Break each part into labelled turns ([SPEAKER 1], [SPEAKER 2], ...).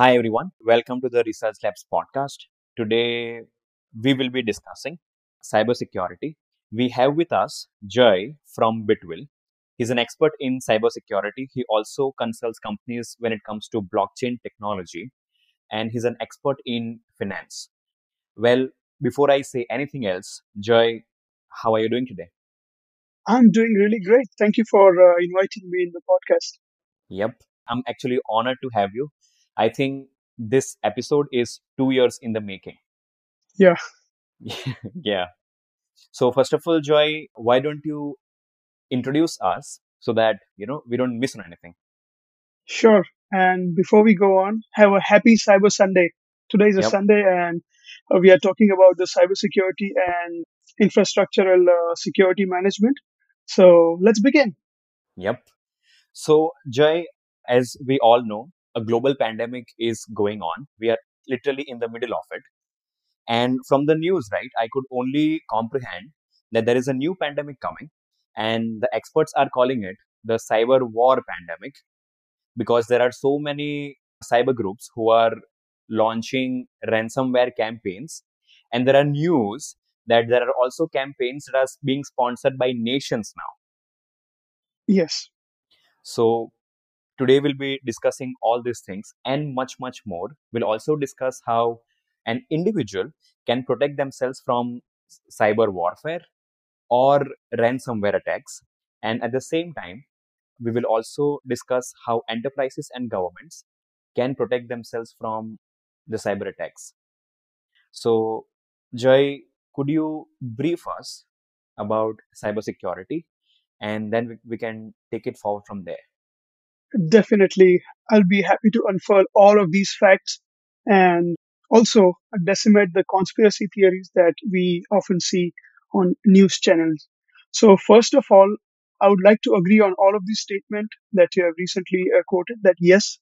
[SPEAKER 1] Hi, everyone. Welcome to the Research Labs podcast. Today, we will be discussing cybersecurity. We have with us Joy from Bitwill. He's an expert in cybersecurity. He also consults companies when it comes to blockchain technology, and he's an expert in finance. Well, before I say anything else, Joy, how are you doing today?
[SPEAKER 2] I'm doing really great. Thank you for uh, inviting me in the podcast.
[SPEAKER 1] Yep, I'm actually honored to have you. I think this episode is two years in the making.
[SPEAKER 2] Yeah,
[SPEAKER 1] yeah. So first of all, Joy, why don't you introduce us so that you know we don't miss on anything?
[SPEAKER 2] sure. And before we go on, have a happy Cyber Sunday. Today is a
[SPEAKER 1] Yep,
[SPEAKER 2] Sunday, and uh, we are talking about the cybersecurity and infrastructural uh, security management. So let's begin.
[SPEAKER 1] yep. So Joy, as we all know, a global pandemic is going on. We are literally in the middle of it. And from the news, right, I could only comprehend that there is a new pandemic coming, and the experts are calling it the cyber war pandemic because there are so many cyber groups who are launching ransomware campaigns and there are news that there are also campaigns that are being sponsored by nations now
[SPEAKER 2] Yes,
[SPEAKER 1] so today we'll be discussing all these things and much much more we'll also discuss how an individual can protect themselves from cyber warfare or ransomware attacks and at the same time we will also discuss how enterprises and governments can protect themselves from the cyber attacks. So, Joy, could you brief us about cybersecurity and then we, we can take it forward from there?
[SPEAKER 2] Definitely. I'll be happy to unfurl all of these facts and also decimate the conspiracy theories that we often see on news channels. So, first of all, I would like to agree on all of these statements that you have recently uh, quoted that yes,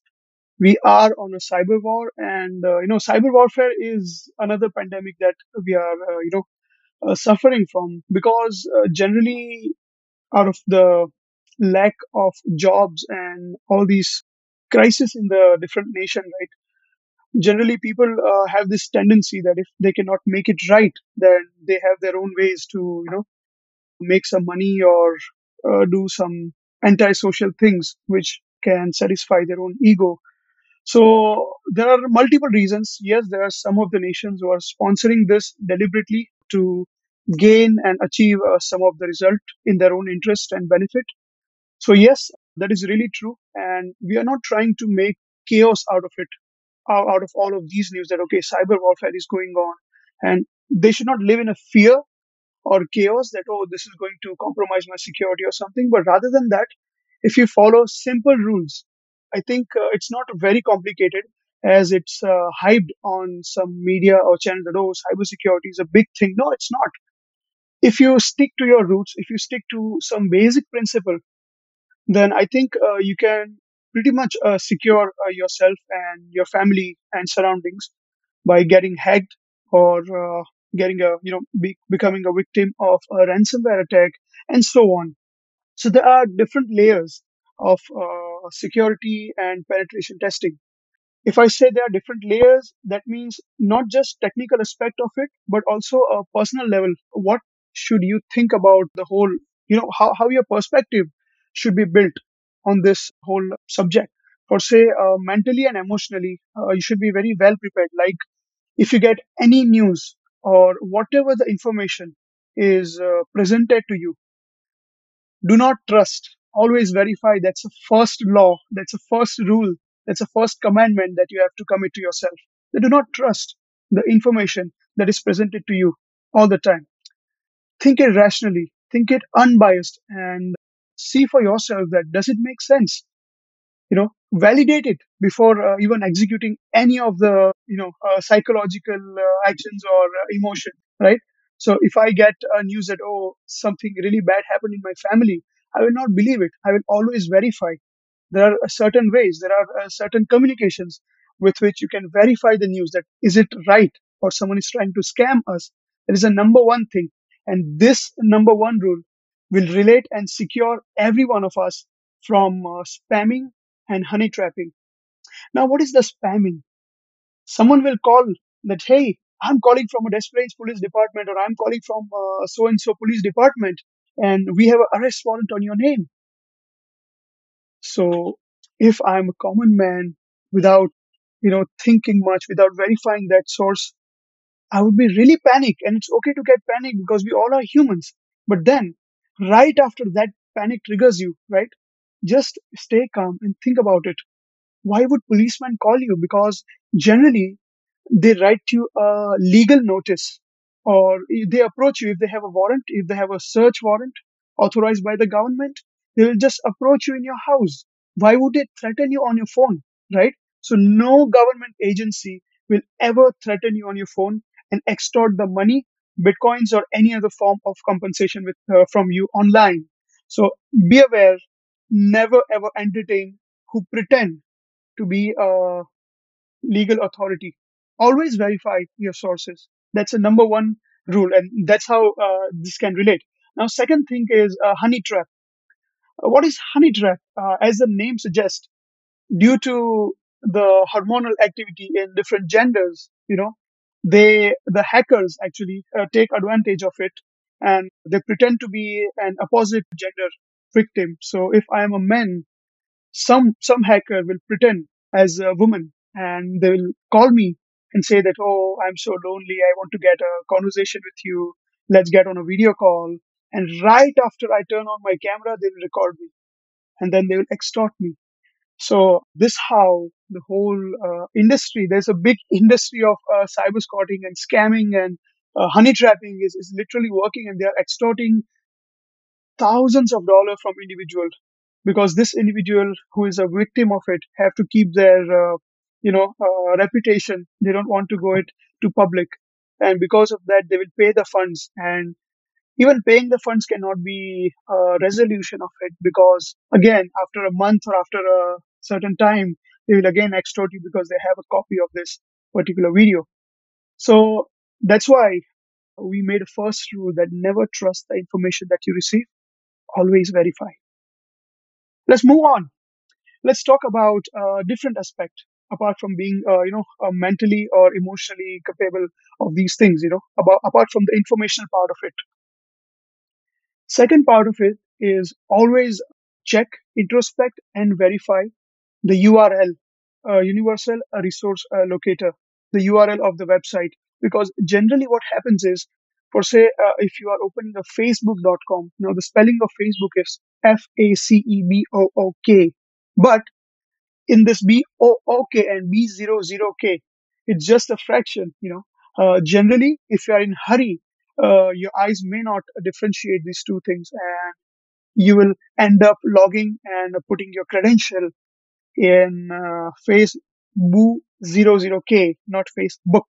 [SPEAKER 2] we are on a cyber war and uh, you know cyber warfare is another pandemic that we are uh, you know uh, suffering from because uh, generally out of the lack of jobs and all these crises in the different nation right generally people uh, have this tendency that if they cannot make it right then they have their own ways to you know make some money or uh, do some antisocial things which can satisfy their own ego so there are multiple reasons. Yes, there are some of the nations who are sponsoring this deliberately to gain and achieve uh, some of the result in their own interest and benefit. So yes, that is really true. And we are not trying to make chaos out of it, out of all of these news that, okay, cyber warfare is going on and they should not live in a fear or chaos that, oh, this is going to compromise my security or something. But rather than that, if you follow simple rules, I think uh, it's not very complicated as it's uh, hyped on some media or channel that, oh, cybersecurity is a big thing. No, it's not. If you stick to your roots, if you stick to some basic principle, then I think uh, you can pretty much uh, secure uh, yourself and your family and surroundings by getting hacked or uh, getting a you know be, becoming a victim of a ransomware attack and so on. So there are different layers of uh, security and penetration testing. If i say there are different layers that means not just technical aspect of it but also a personal level. What should you think about the whole you know how, how your perspective should be built on this whole subject. Or say uh, mentally and emotionally uh, you should be very well prepared. Like if you get any news or whatever the information is uh, presented to you do not trust. Always verify that's a first law that's a first rule that's a first commandment that you have to commit to yourself. Do not trust the information that is presented to you all the time. Think it rationally think it unbiased and see for yourself that does it make sense? You know validate it before uh, even executing any of the you know uh, psychological uh, actions or uh, emotion right? So if i get news that oh something really bad happened in my family i will not believe it. I will always verify. There are uh, certain ways there are uh, certain communications with which you can verify the news that is it right or someone is trying to scam us? That is a number one thing. And this number one rule will relate and secure every one of us from uh, spamming and honey trapping. Now what is the spamming? Someone will call that hey i'm calling from a desperate police department or i'm calling from so and so police department and we have an arrest warrant on your name. So if i'm a common man without you know thinking much without verifying that source i would be really panic and it's okay to get panic because we all are humans. But then right after that panic triggers you right? Just stay calm and think about it. Why would policemen call you? Because generally they write you a legal notice or they approach you if they have a warrant if they have a search warrant authorized by the government they will just approach you in your house. Why would they threaten you on your phone right? So no government agency will ever threaten you on your phone and extort the money bitcoins or any other form of compensation with uh, from you online so be aware never ever entertain who pretend to be a legal authority. Always verify your sources. That's the number one rule, and that's how uh, this can relate. Now, second thing is uh, honey trap. Uh, what is honey trap? Uh, as the name suggests, due to the hormonal activity in different genders, you know, they the hackers actually uh, take advantage of it, and they pretend to be an opposite gender victim. So, if I am a man some some hacker will pretend as a woman and they will call me and say that oh i'm so lonely. I want to get a conversation with you. Let's get on a video call. And right after i turn on my camera they will record me and then they will extort me. So this how the whole uh, industry. There's a big industry of uh, cyber squatting and scamming and uh, honey trapping is, is literally working and they are extorting thousands of dollars from individuals because this individual who is a victim of it have to keep their uh, you know uh, reputation. They don't want to go it to public and because of that they will pay the funds and even paying the funds cannot be a resolution of it because again after a month or after a certain time they will again extort you because they have a copy of this particular video. So that's why we made a first rule that never trust the information that you receive. Always verify. Let's move on. Let's talk about a different aspect apart from being uh, you know uh, mentally or emotionally capable of these things you know about apart from the informational part of it. Second part of it is always check introspect and verify the url uh, universal resource uh, locator the url of the website because generally what happens is for say uh, if you are opening a facebook.com now the spelling of facebook is f a c e b o o k but in this B O O K and B-0-0-K, it's just a fraction. You know, uh, generally, if you are in hurry, uh, your eyes may not differentiate these two things, and you will end up logging and putting your credential in uh, face boo zero zero K, not Facebook.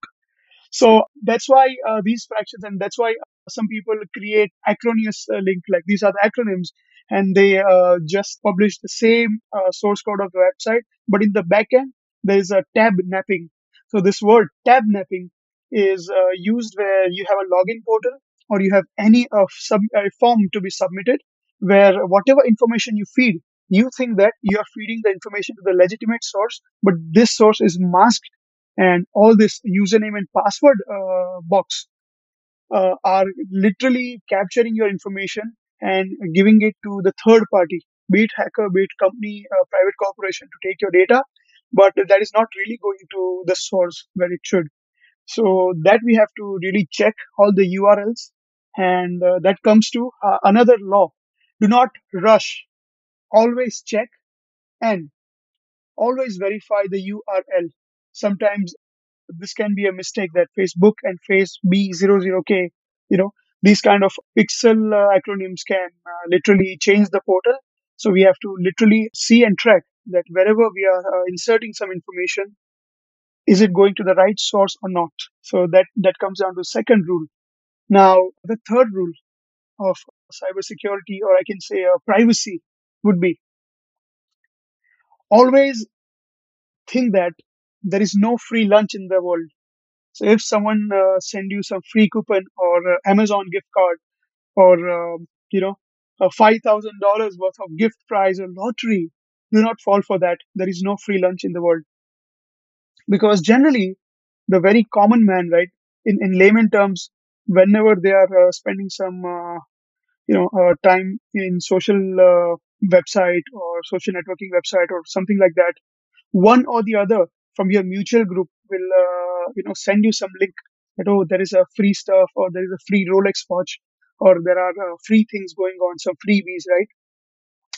[SPEAKER 2] So that's why uh, these fractions, and that's why some people create acronyms uh, link like these are the acronyms, and they uh, just publish the same uh, source code of the website, but in the backend there is a tab napping. So this word tab napping is uh, used where you have a login portal or you have any uh, sub uh, form to be submitted, where whatever information you feed, you think that you are feeding the information to the legitimate source, but this source is masked and all this username and password uh, box uh, are literally capturing your information and giving it to the third party be it hacker be it company uh, private corporation to take your data. But that is not really going to the source where it should. So that we have to really check all the urls and uh, that comes to uh, another law. Do not rush always check and always verify the url sometimes this can be a mistake that Facebook and Face B00K, you know, these kind of pixel uh, acronyms can uh, literally change the portal. So we have to literally see and track that wherever we are uh, inserting some information, is it going to the right source or not? So that, that comes down to second rule. Now, the third rule of cybersecurity, or I can say uh, privacy, would be always think that there is no free lunch in the world So if someone uh, send you some free coupon or uh, Amazon gift card or uh, you know a five thousand dollars worth of gift prize or lottery, do not fall for that. There is no free lunch in the world because generally the very common man, right? In in layman terms, whenever they are uh, spending some uh, you know uh, time in social uh, website or social networking website or something like that, one or the other from your mutual group will uh, you know send you some link that oh there is a free stuff or there is a free Rolex watch or there are uh, free things going on, some freebies, right?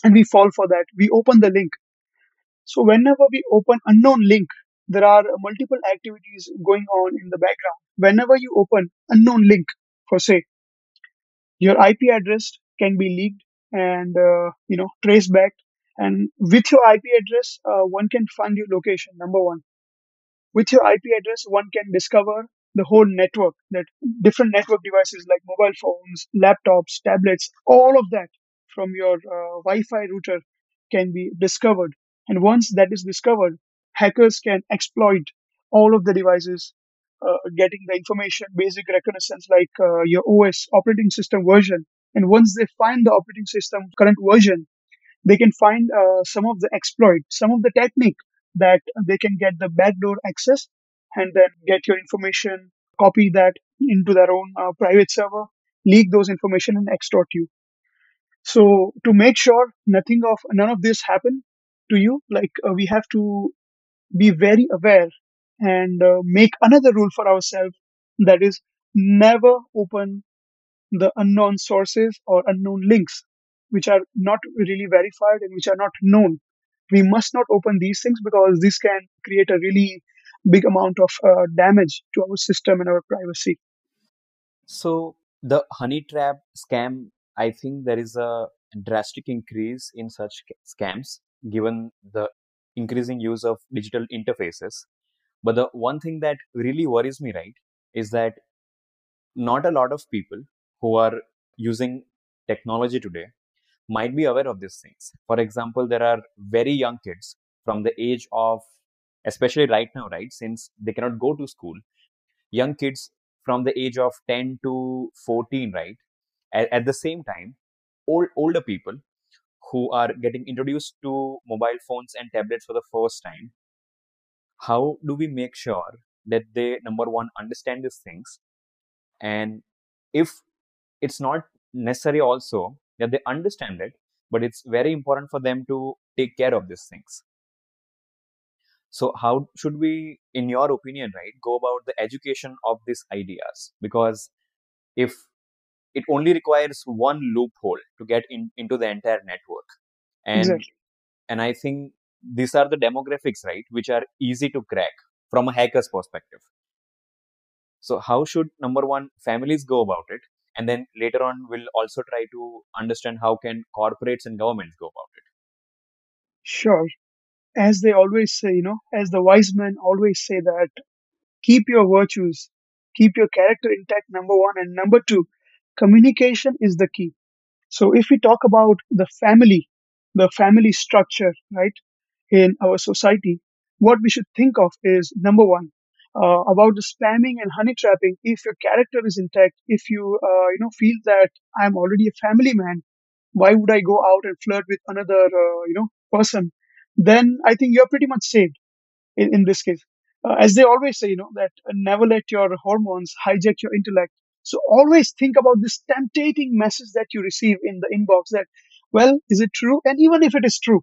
[SPEAKER 2] And we fall for that. We open the link so whenever we open unknown link, there are multiple activities going on in the background. Whenever you open unknown link, for say, your IP address can be leaked and uh, you know traced back. And with your IP address, uh, one can find your location. Number one, with your IP address, one can discover the whole network, that different network devices like mobile phones, laptops, tablets, all of that from your uh, Wi-Fi router can be discovered. And once that is discovered, hackers can exploit all of the devices, getting the information, basic reconnaissance like uh, your OS operating system version. And once they find the operating system current version, they can find uh, some of the exploit, some of the technique that they can get the backdoor access and then get your information, copy that into their own uh, private server, leak those information and extort you. So to make sure nothing of none of this happen to you, like uh, we have to be very aware and uh, make another rule for ourselves that is never open the unknown sources or unknown links which are not really verified and which are not known. We must not open these things because this can create a really big amount of uh, damage to our system and our privacy.
[SPEAKER 1] So the honey trap scam, I think there is a drastic increase in such scams given the increasing use of digital interfaces. But the one thing that really worries me, right, is that not a lot of people who are using technology today might be aware of these things. For example, there are very young kids from the age of, especially right now, right, since they cannot go to school, young kids from the age of 10 to 14, right, at, at the same time, old, older people who are getting introduced to mobile phones and tablets for the first time, how do we make sure that they, number one, understand these things? And if it's not necessary also that they understand it, but it's very important for them to take care of these things. So, how should we, in your opinion, right, go about the education of these ideas? Because if it only requires one loophole to get in, into the entire network, and
[SPEAKER 2] Exactly.
[SPEAKER 1] and I think these are the demographics, right, which are easy to crack from a hacker's perspective. So, how should number one families go about it? and then later on we'll also try to understand how can corporates and governments go about it
[SPEAKER 2] Sure. As they always say, you know, as the wise men always say that keep your virtues, keep your character intact, number one. And number two, communication is the key. So if we talk about the family, the family structure, right, in our society, what we should think of is number one, uh, about the spamming and honey trapping. If your character is intact, if you, uh, you know, feel that I'm already a family man, why would I go out and flirt with another, uh, you know, person? Then I think you're pretty much saved in, in this case. Uh, as they always say, you know, that never let your hormones hijack your intellect. So always think about this tempting message that you receive in the inbox that, well, is it true? And even if it is true,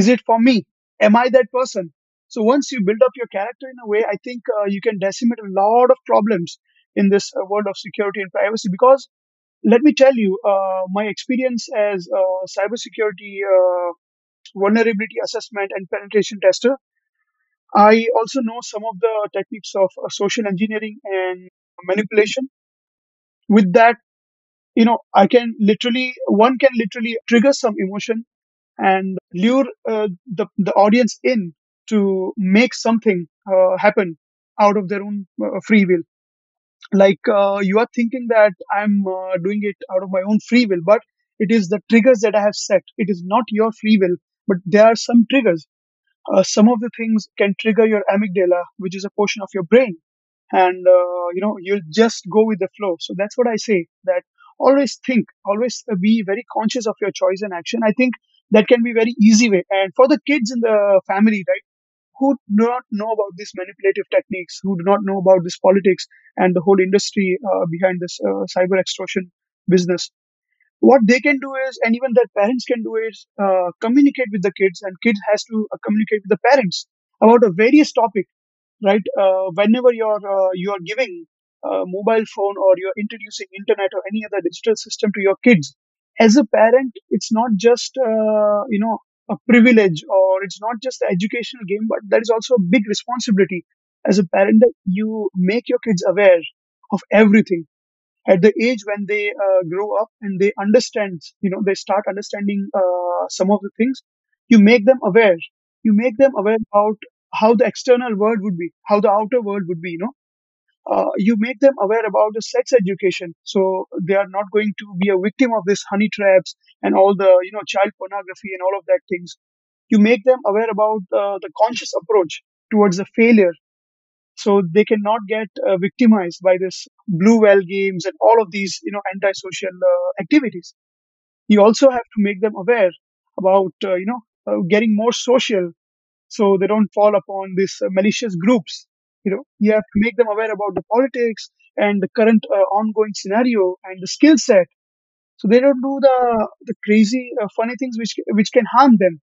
[SPEAKER 2] is it for me? Am I that person? So once you build up your character in a way, I think uh, you can decimate a lot of problems in this uh, world of security and privacy. Because let me tell you, uh, my experience as a cybersecurity uh, vulnerability assessment and penetration tester I also know some of the techniques of uh, social engineering and manipulation. With that, you know, I can literally, one can literally trigger some emotion and lure uh, the, the audience in to make something uh, happen out of their own uh, free will. Like uh, you are thinking that I'm uh, doing it out of my own free will, but it is the triggers that I have set. It is not your free will, but there are some triggers uh, some of the things can trigger your amygdala, which is a portion of your brain, and you know you'll just go with the flow. So that's what I say. That always think, always be very conscious of your choice and action. I think that can be very easy way. And for the kids in the family, right? who do not know about these manipulative techniques, who do not know about this politics and the whole industry uh, behind this uh, cyber extortion business. What they can do is, and even their parents can do is, uh, communicate with the kids, and kids has to uh, communicate with the parents about a various topic right? Uh, whenever you're uh, you are giving a mobile phone or you're introducing internet or any other digital system to your kids, as a parent, it's not just uh, you know a privilege or it's not just an educational game, but that is also a big responsibility as a parent that you make your kids aware of everything at the age when they uh, grow up and they understand, you know, they start understanding uh, some of the things. You make them aware. You make them aware about how the external world would be, how the outer world would be, you know. Uh, you make them aware about the sex education, so they are not going to be a victim of this honey traps and all the, you know, child pornography and all of that things. You make them aware about uh, the conscious approach towards the failure. So they cannot get uh, victimized by this blue whale games and all of these you know antisocial uh, activities. You also have to make them aware about uh, you know uh, getting more social so they don't fall upon these malicious groups you know you have to make them aware about the politics and the current uh, ongoing scenario and the skill set. So they don't do the the crazy uh, funny things which which can harm them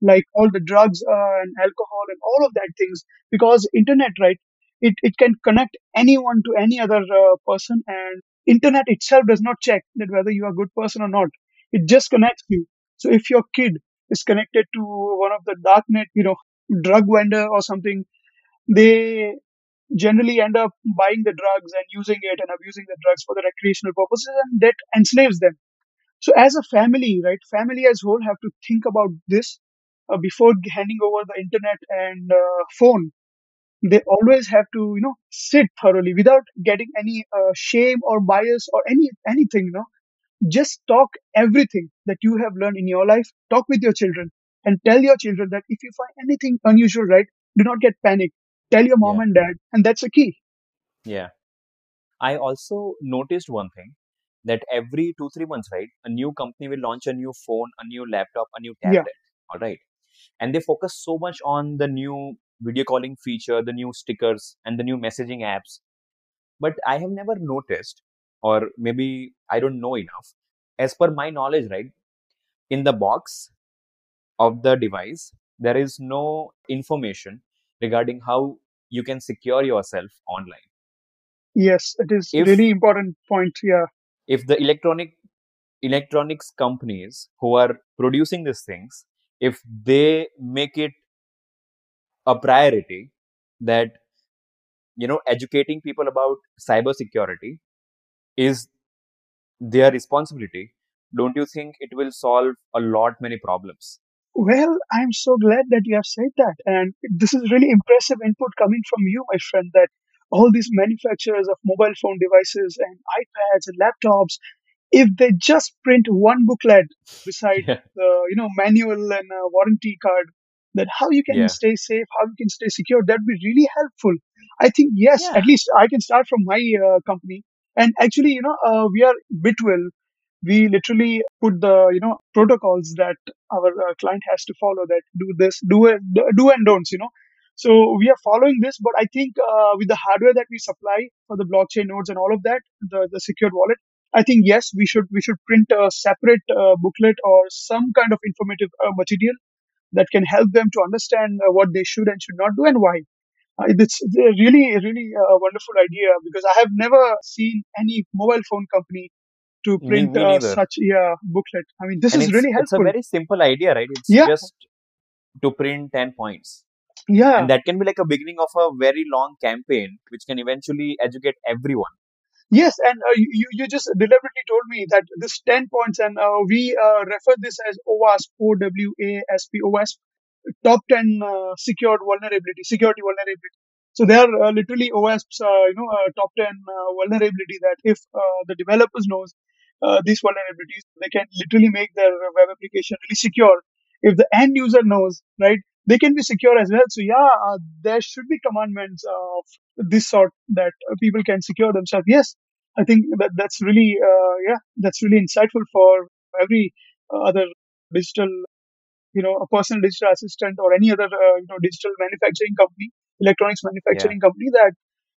[SPEAKER 2] like all the drugs uh, and alcohol and all of that things because internet right it, it can connect anyone to any other uh, person and internet itself does not check that whether you are a good person or not. It just connects you. So if your kid is connected to one of the darknet you know drug vendor or something they generally end up buying the drugs and using it and abusing the drugs for the recreational purposes and that enslaves them so as a family, right, family as whole have to think about this uh, before handing over the internet and uh, phone. They always have to, you know, sit thoroughly without getting any uh, shame or bias or any anything. You know, just talk everything that you have learned in your life. Talk with your children and tell your children that if you find anything unusual, right, do not get panic. Tell your mom
[SPEAKER 1] Yeah.
[SPEAKER 2] and dad, and that's a key.
[SPEAKER 1] Yeah. I also noticed one thing that every two, three months, right, a new company will launch a new phone, a new laptop, a new tablet.
[SPEAKER 2] Yeah,
[SPEAKER 1] tablet. All right. And they focus so much on the new video calling feature, the new stickers, and the new messaging apps. But I have never noticed, or maybe I don't know enough. As per my knowledge, right, in the box of the device, there is no information regarding how you can secure yourself online.
[SPEAKER 2] yes, it is
[SPEAKER 1] If
[SPEAKER 2] really important point. Yeah,
[SPEAKER 1] if the electronic electronics companies who are producing these things if they make it a priority that you know educating people about cyber security is their responsibility don't you think it will solve a lot many problems
[SPEAKER 2] Well, I'm so glad that you have said that. And this is really impressive input coming from you, my friend, that all these manufacturers of mobile phone devices and iPads and laptops, if they just print one booklet beside
[SPEAKER 1] yeah
[SPEAKER 2] the, you know, manual and uh, warranty card, that how you can
[SPEAKER 1] yeah
[SPEAKER 2] stay safe, how you can stay secure, that'd be really helpful. I think, yes,
[SPEAKER 1] yeah
[SPEAKER 2] at least I can start from my uh, company. And actually, you know, uh, we are Bitwell we literally put the you know protocols that our uh, client has to follow that do this do it do and don'ts you know. So we are following this but i think uh, with the hardware that we supply for the blockchain nodes and all of that the, the secured wallet i think yes we should we should print a separate uh, booklet or some kind of informative uh, material that can help them to understand uh, what they should and should not do and why. Uh, it's really really a wonderful idea because i have never seen any mobile phone company to print uh, such yeah booklet. I mean, this
[SPEAKER 1] and
[SPEAKER 2] is really
[SPEAKER 1] it's a
[SPEAKER 2] helpful.
[SPEAKER 1] very simple idea right it's
[SPEAKER 2] Yeah,
[SPEAKER 1] just to print 10 points
[SPEAKER 2] yeah,
[SPEAKER 1] and that can be like a beginning of a very long campaign which can eventually educate everyone
[SPEAKER 2] yes. And uh, you you just deliberately told me that this ten points, and uh, we uh, refer this as OWASP, O W A S P, OWASP, top ten uh, secured vulnerability, security vulnerability. So they are uh, literally OWASP's, uh, you know, uh, top ten uh, vulnerability that if uh, the developers knows uh, these vulnerabilities, they can literally make their web application really secure. If the end user knows, right, they can be secure as well. So yeah, uh, there should be commandments of this sort that uh, people can secure themselves. Yes, I think that that's really, uh, yeah, that's really insightful for every uh, other digital you know, a personal digital assistant or any other, uh, you know, digital manufacturing company, electronics
[SPEAKER 1] Yeah.
[SPEAKER 2] manufacturing company that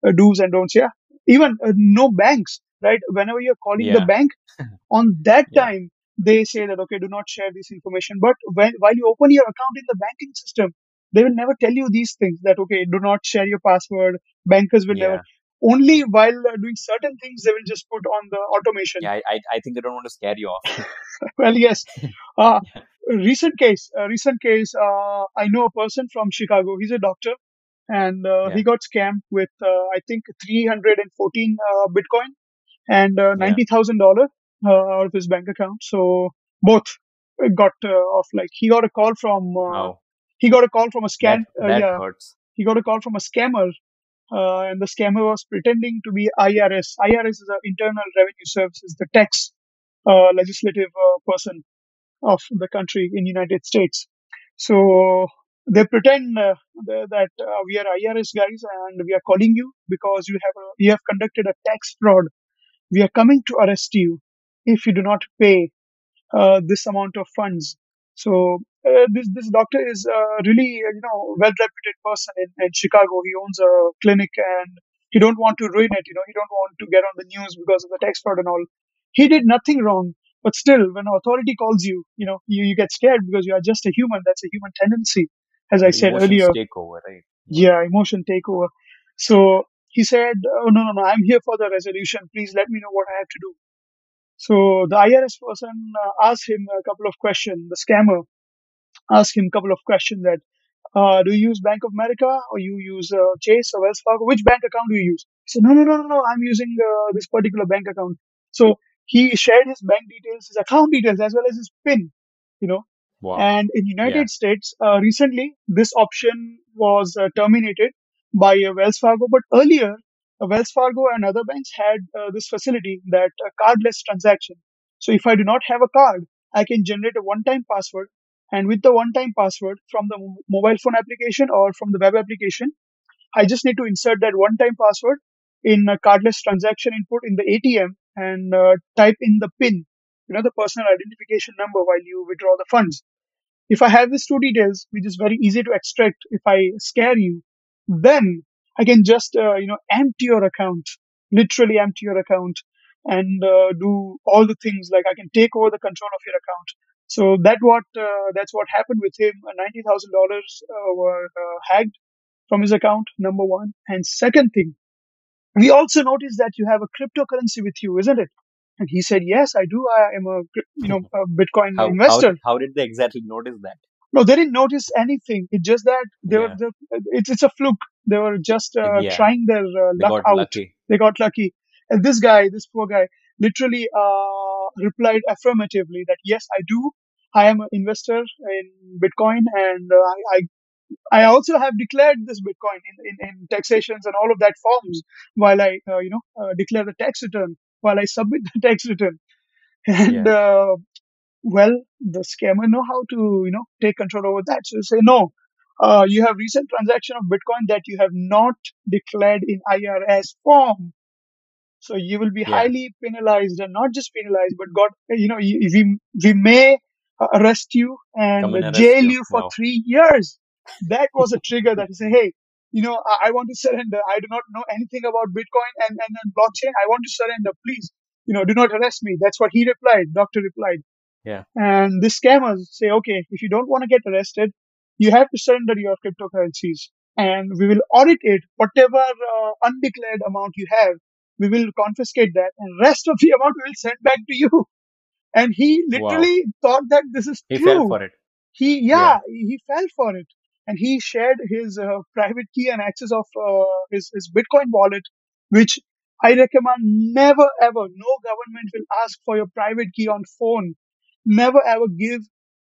[SPEAKER 2] uh, do's and don'ts. Yeah. Even uh, no banks, right? Whenever you're calling the bank on that
[SPEAKER 1] Yeah.
[SPEAKER 2] time, they say that, okay, do not share this information. But when, while you open your account in the banking system, they will never tell you these things that, okay, do not share your password. Bankers will never. Only while uh, doing certain things, they will just put on the automation.
[SPEAKER 1] Yeah. I, I, think they don't want to scare you off.
[SPEAKER 2] Well, yes. Uh,
[SPEAKER 1] Yeah.
[SPEAKER 2] recent case, a recent case, uh, I know a person from Chicago. He's a doctor and uh,
[SPEAKER 1] Yeah.
[SPEAKER 2] he got scammed with, uh, I think, 314 uh, Bitcoin and uh,
[SPEAKER 1] Yeah.
[SPEAKER 2] $90,000 uh, out of his bank account. So both got uh, off. Like he got a call from, uh, he got a call from a scam. Uh, yeah,
[SPEAKER 1] hurts.
[SPEAKER 2] he got a call from a scammer. Uh, and the scammer was pretending to be IRS. IRS is the Internal Revenue Services, the tax uh, legislative uh, person of the country in United States. So they pretend uh, that uh, we are IRS guys and we are calling you because you have a, you have conducted a tax fraud. We are coming to arrest you if you do not pay uh, this amount of funds. So uh, this this doctor is uh, really uh, you know well reputed person in, in Chicago. He owns a clinic and he don't want to ruin it. You know he don't want to get on the news because of the tax fraud and all. He did nothing wrong, but still, when authority calls you, you know you, you get scared because you are just a human. That's a human tendency, as I said
[SPEAKER 1] emotions
[SPEAKER 2] earlier.
[SPEAKER 1] take over, right? Yeah,
[SPEAKER 2] emotion takeover. So he said, "Oh no, no, no! I'm here for the resolution. Please let me know what I have to do." So the IRS person uh, asked him a couple of questions. The scammer asked him a couple of questions that, uh, do you use Bank of America or you use uh, Chase or Wells Fargo? Which bank account do you use? He said, no, no, no, no, no. I'm using uh, this particular bank account. So he shared his bank details, his account details, as well as his PIN, you know.
[SPEAKER 1] Wow.
[SPEAKER 2] And in
[SPEAKER 1] Yeah.
[SPEAKER 2] United States, uh, recently, this option was uh, terminated by uh, Wells Fargo. But earlier, uh, Wells Fargo and other banks had uh, this facility that uh, cardless transaction. So if I do not have a card, I can generate a one-time password. And with the one-time password from the mo- mobile phone application or from the web application, I just need to insert that one-time password in a cardless transaction input in the ATM and uh, type in the PIN, you know, the personal identification number while you withdraw the funds. If I have these two details, which is very easy to extract if I scare you, then I can just, uh, you know, empty your account, literally empty your account and uh, do all the things like I can take over the control of your account. So that what uh, that's what happened with him. Uh, Ninety thousand uh, dollars were uh, hacked from his account. Number one, and second thing, we also noticed that you have a cryptocurrency with you, isn't it? And he said, "Yes, I do. I am a you know a Bitcoin
[SPEAKER 1] How, how,
[SPEAKER 2] investor."
[SPEAKER 1] did- how did they exactly notice that?
[SPEAKER 2] No, they didn't notice anything. It's just that they were
[SPEAKER 1] Yeah.
[SPEAKER 2] the, it's it's a fluke. They were just uh,
[SPEAKER 1] Yeah.
[SPEAKER 2] trying their uh,
[SPEAKER 1] They
[SPEAKER 2] luck out.
[SPEAKER 1] lucky.
[SPEAKER 2] They got lucky. And this guy, this poor guy, literally uh, replied affirmatively that yes, I do. I am an investor in Bitcoin, and uh, I, I I also have declared this Bitcoin in, in, in taxations and all of that forms while I uh, you know uh, declare the tax return while I submit the tax return. And
[SPEAKER 1] Yeah.
[SPEAKER 2] Well, the scammer know how to you know take control over that. So you say no. Uh, you have recent transaction of Bitcoin that you have not declared in IRS form. So you will be
[SPEAKER 1] Yeah.
[SPEAKER 2] highly penalized and not just penalized, but God, you know, you- we, we may uh, arrest you and
[SPEAKER 1] arrest
[SPEAKER 2] jail
[SPEAKER 1] you.
[SPEAKER 2] you for
[SPEAKER 1] Wow.
[SPEAKER 2] three years. That was a trigger that you say, hey, you know, I, I want to surrender. I do not know anything about Bitcoin and, and, and blockchain. I want to surrender. Please, you know, do not arrest me. That's what he replied. Doctor replied.
[SPEAKER 1] Yeah.
[SPEAKER 2] And the scammers say, okay, if you don't want to get arrested, you have to surrender your cryptocurrencies and we will audit it. Whatever uh, undeclared amount you have, we will confiscate that and rest of the amount we will send back to you. And he
[SPEAKER 1] Wow.
[SPEAKER 2] literally thought that this is
[SPEAKER 1] He
[SPEAKER 2] true.
[SPEAKER 1] fell for it.
[SPEAKER 2] He,
[SPEAKER 1] Yeah.
[SPEAKER 2] yeah, he fell for it. And he shared his uh, private key and access of uh, his, his Bitcoin wallet, which I recommend never ever, no government will ask for your private key on phone. Never ever give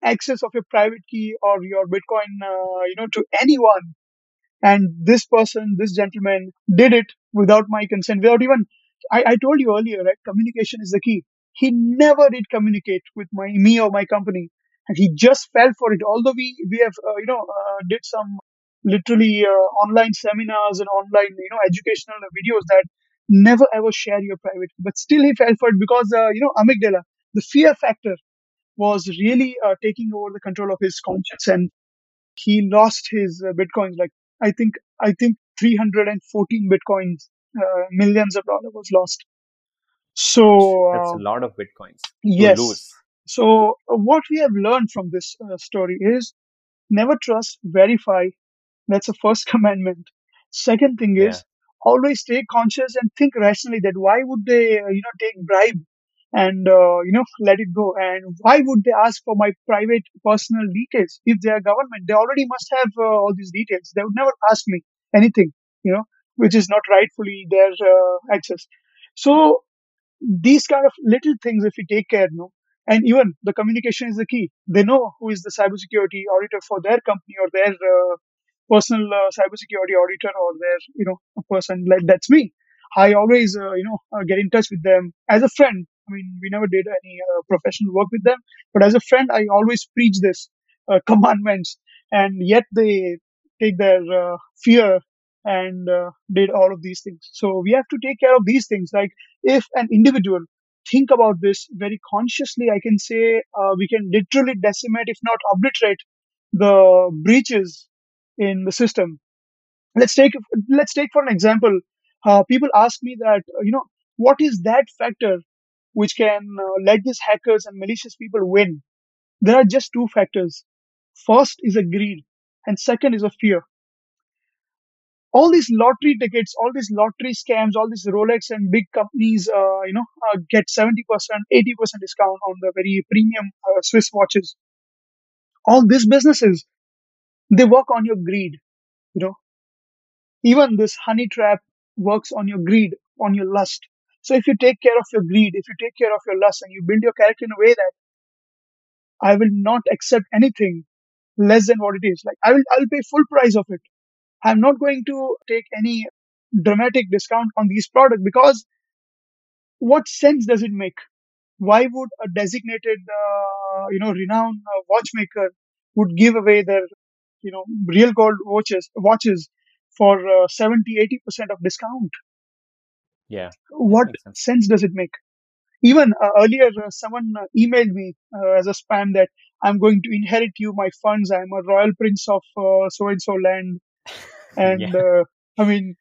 [SPEAKER 2] access of your private key or your Bitcoin, uh, you know, to anyone. And this person, this gentleman did it without my consent, without even, I, I told you earlier, right? Communication is the key. He never did communicate with my, me or my company. And he just fell for it. Although we, we have, uh, you know, uh, did some literally uh, online seminars and online, you know, educational videos that never ever share your private. But still he fell for it because, uh, you know, amygdala, the fear factor was really uh, taking over the control of his conscience and he lost his uh, bitcoins like i think i think 314 bitcoins uh, millions of dollars was lost so
[SPEAKER 1] That's a lot of bitcoins
[SPEAKER 2] yes
[SPEAKER 1] lose.
[SPEAKER 2] so uh, what we have learned from this uh, story is never trust verify that's the first commandment second thing
[SPEAKER 1] Yeah.
[SPEAKER 2] is always stay conscious and think rationally that why would they uh, you know take bribe and uh, you know let it go. And why would they ask for my private personal details? If they are government they already must have uh, all these details. They would never ask me anything you know which is not rightfully their uh, access. So these kind of little things if we take care no and even the communication is the key. They know who is the cybersecurity auditor for their company or their uh, personal uh, cybersecurity auditor or their you know person. Like that's me. I always uh, you know uh, get in touch with them as a friend i mean we never did any uh, professional work with them. But as a friend i always preach this uh, commandments. And yet they take their uh, fear and uh, did all of these things. So we have to take care of these things. Like if an individual think about this very consciously i can say uh, we can literally decimate if not obliterate the breaches in the system. Let's take let's take for an example. Uh, people ask me that you know what is that factor which can uh, let these hackers and malicious people win there are just two factors first is a greed and second is a fear all these lottery tickets, all these lottery scams, all these Rolex and big companies, uh, you know, uh, get 70%, 80% discount on the very premium uh, Swiss watches. All these businesses, they work on your greed, you know. Even this honey trap works on your greed, on your lust. So if you take care of your greed, if you take care of your lust and you build your character in a way that I will not accept anything less than what it is, like I will, I'll pay full price of it. I'm not going to take any dramatic discount on these products because what sense does it make? Why would a designated, uh, you know, renowned uh, watchmaker would give away their, you know, real gold watches, watches for uh, 70, 80% of discount?
[SPEAKER 1] Yeah.
[SPEAKER 2] What
[SPEAKER 1] sense.
[SPEAKER 2] does it make? Even uh, earlier, uh, someone uh, emailed me uh, as a spam that I'm going to inherit you my funds. I'm a royal prince of so and so land. And
[SPEAKER 1] yeah.
[SPEAKER 2] uh, I mean,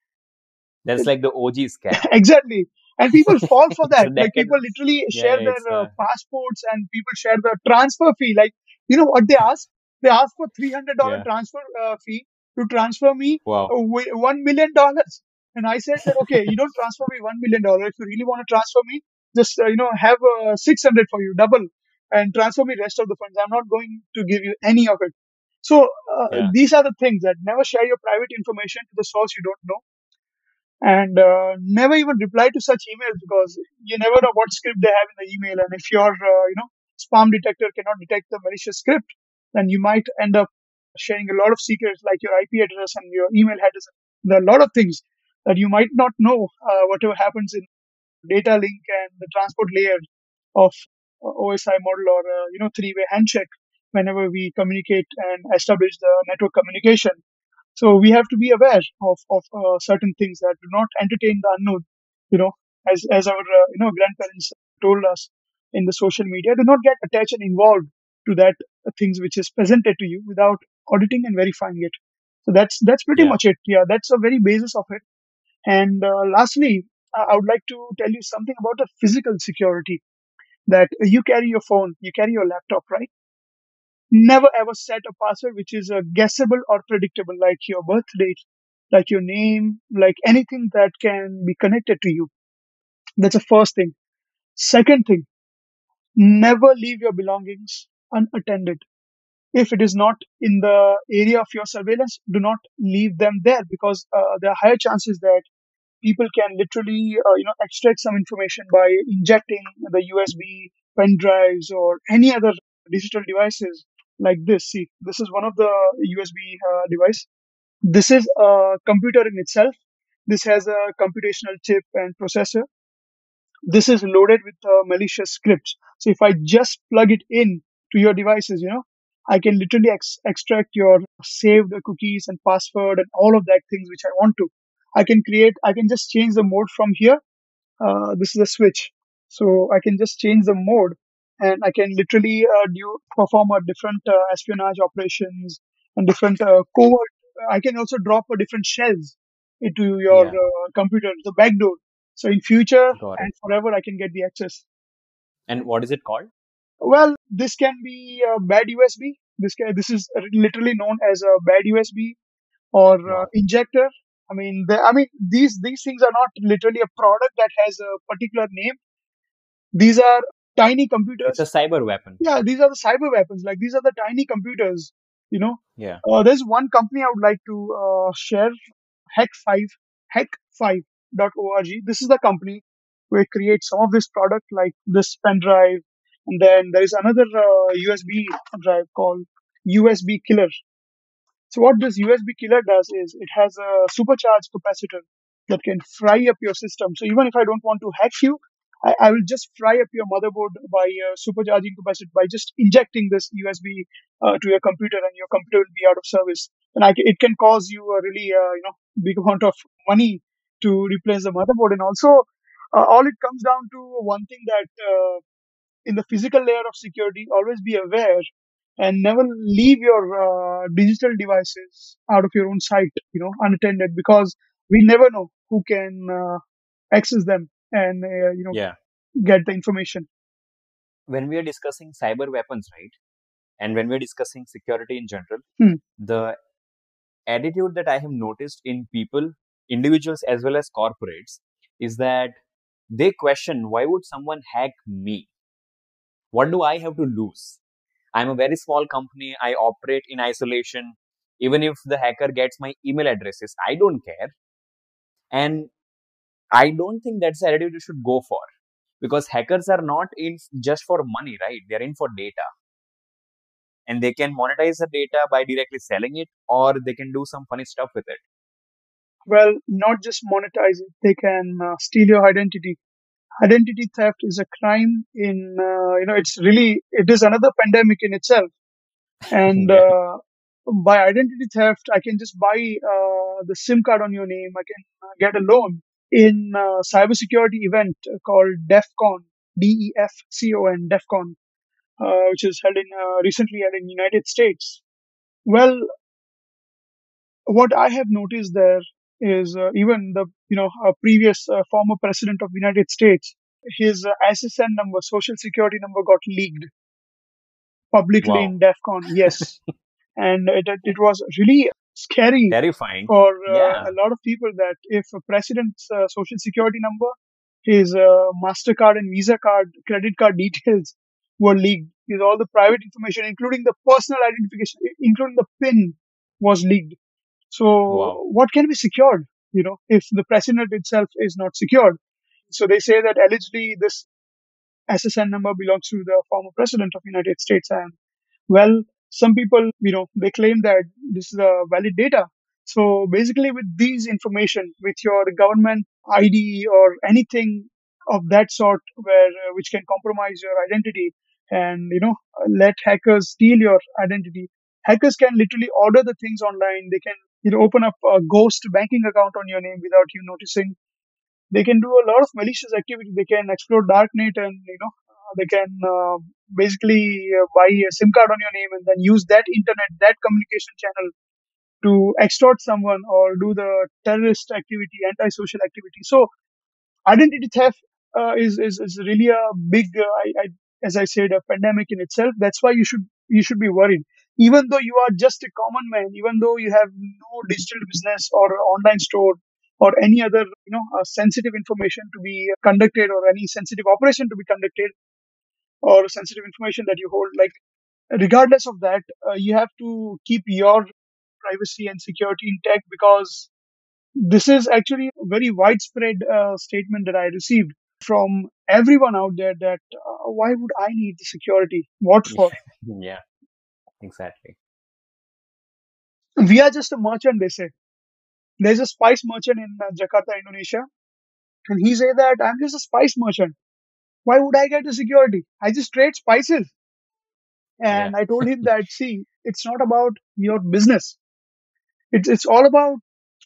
[SPEAKER 1] That's like the OG scam.
[SPEAKER 2] exactly and people fall for that like people literally
[SPEAKER 1] Yeah,
[SPEAKER 2] share their uh, passports and people share the transfer fee like you know what they ask they ask for $300
[SPEAKER 1] yeah.
[SPEAKER 2] transfer uh, fee to transfer me
[SPEAKER 1] Wow.
[SPEAKER 2] uh, 1 million dollars and i said that okay you don't transfer me 1 million dollars. If you really want to transfer me just uh, you know have uh, 600 for you double and transfer me rest of the funds. I'm not going to give you any of it. So uh,
[SPEAKER 1] Yeah.
[SPEAKER 2] these are the things that never share your private information to the source you don't know. And uh, never even reply to such emails because you never know what script they have in the email. And if your uh, you know spam detector cannot detect the malicious script then you might end up sharing a lot of secrets like your ip address and your email address. There are a lot of things that you might not know uh, whatever happens in data link and the transport layer of uh, osi model or uh, you know three way handshake whenever we communicate and establish the network communication so we have to be aware of, of uh, certain things that do not entertain the unknown. You know, as as our uh, you know grandparents told us in the social media, do not get attached and involved to that things which is presented to you without auditing and verifying it. So that's that's pretty
[SPEAKER 1] Yeah.
[SPEAKER 2] much it. Yeah, that's the very basis of it. And uh, lastly, I would like to tell you something about the physical security that you carry your phone, you carry your laptop, right? Never ever set a password which is uh, guessable or predictable, like your birth date, like your name, like anything that can be connected to you. That's the first thing. Second thing, never leave your belongings unattended. If it is not in the area of your surveillance, do not leave them there because uh, there are higher chances that people can literally, uh, you know, extract some information by injecting the USB pen drives or any other digital devices like this. See, this is one of the USB uh, device. This is a computer in itself. This has a computational chip and processor. This is loaded with uh, malicious scripts. So if I just plug it in to your devices, you know, I can literally ex- extract your saved cookies and password and all of that things which I want to. I can create, I can just change the mode from here. Uh, this is a switch. So I can just change the mode and I can literally uh, do perform a different uh, espionage operations and different uh, covert. I can also drop a different shells into your
[SPEAKER 1] Yeah,
[SPEAKER 2] uh, computer, the backdoor. So in future and forever, I can get the access.
[SPEAKER 1] And what is it called?
[SPEAKER 2] Well, this can be a bad USB. This can, this is literally known as a bad USB or uh, injector. I mean, the, I mean these these things are not literally a product that has a particular name. These are tiny computers.
[SPEAKER 1] It's a cyber weapon.
[SPEAKER 2] Yeah, these are the cyber weapons. Like these are the tiny computers. You know,
[SPEAKER 1] Yeah.
[SPEAKER 2] uh, there's one company I would like to uh, share. Hak5, hak5.org. This is the company where it creates some of this product like this pen drive. And then there is another uh, USB drive called USB Killer. So what this USB killer does is it has a supercharged capacitor that can fry up your system. So even if I don't want to hack you, I, I will just fry up your motherboard by uh, supercharging capacitor by just injecting this USB uh, to your computer, and your computer will be out of service. And I, it can cause you a really uh, you know big amount of money to replace the motherboard. And also, uh, all it comes down to one thing that uh, in the physical layer of security, always be aware and never leave your uh, digital devices out of your own sight, you know, unattended because we never know who can uh, access them and, uh, you know,
[SPEAKER 1] Yeah.
[SPEAKER 2] get the information.
[SPEAKER 1] When we are discussing cyber weapons, right? And when we're discussing security in general,
[SPEAKER 2] Hmm.
[SPEAKER 1] the attitude that I have noticed in people, individuals as well as corporates, is that they question why would someone hack me? What do I have to lose? I'm a very small company. I operate in isolation. Even if the hacker gets my email addresses, I don't care. And I don't think that's the attitude you should go for because hackers are not in just for money, right? They're in for data and they can monetize the data by directly selling it or they can do some funny stuff with it.
[SPEAKER 2] Well, not just monetize it, they can uh, steal your identity. Identity theft is a crime in, uh, you know, it's really, it is another pandemic in itself. And uh, by identity theft, I can just buy uh, the SIM card on your name. I can uh, get a loan in a cybersecurity event called DEF CON, D-E-F-C-O-N, DEF CON, uh, which is held in uh, recently held in United States. Well, what I have noticed there is uh, even the you know a previous uh, former president of the United States, his uh, SSN number, social security number, got leaked publicly
[SPEAKER 1] Wow.
[SPEAKER 2] in DEF CON. Yes, and it, it was really scary
[SPEAKER 1] Terrifying.
[SPEAKER 2] for uh,
[SPEAKER 1] Yeah.
[SPEAKER 2] a lot of people that if a president's uh, social security number, his uh, Mastercard and Visa card, credit card details were leaked, his all the private information, including the personal identification, including the PIN, was leaked. So
[SPEAKER 1] Wow.
[SPEAKER 2] what can be secured? You know, if the president itself is not secured. So they say that allegedly this SSN number belongs to the former president of the United States. And well, some people, you know, they claim that this is a valid data. So basically with these information, with your government ID or anything of that sort where, uh, which can compromise your identity and, you know, let hackers steal your identity. Hackers can literally order the things online. They can, you know, open up a ghost banking account on your name without you noticing they can do a lot of malicious activity. They can explore darknet and you know they can uh, basically uh, buy a SIM card on your name and then use that internet, that communication channel to extort someone or do the terrorist activity, antisocial activity. So identity theft uh, is, is is really a big, uh, I, I, as I said, a pandemic in itself. That's why you should you should be worried. Even though you are just a common man, even though you have no digital business or online store or any other you know uh, sensitive information to be conducted or any sensitive operation to be conducted or sensitive information that you hold, like regardless of that, uh, you have to keep your privacy and security intact because this is actually a very widespread uh, statement that I received from everyone out there that uh, why would I need the security? What for?
[SPEAKER 1] yeah. Exactly.
[SPEAKER 2] We are just a merchant, they say. There's a spice merchant in uh, Jakarta, Indonesia, and he say that I'm just a spice merchant. Why would I get the security? I just trade spices.
[SPEAKER 1] Yeah.
[SPEAKER 2] And I told him that, see, it's not about your business. It's, it's all about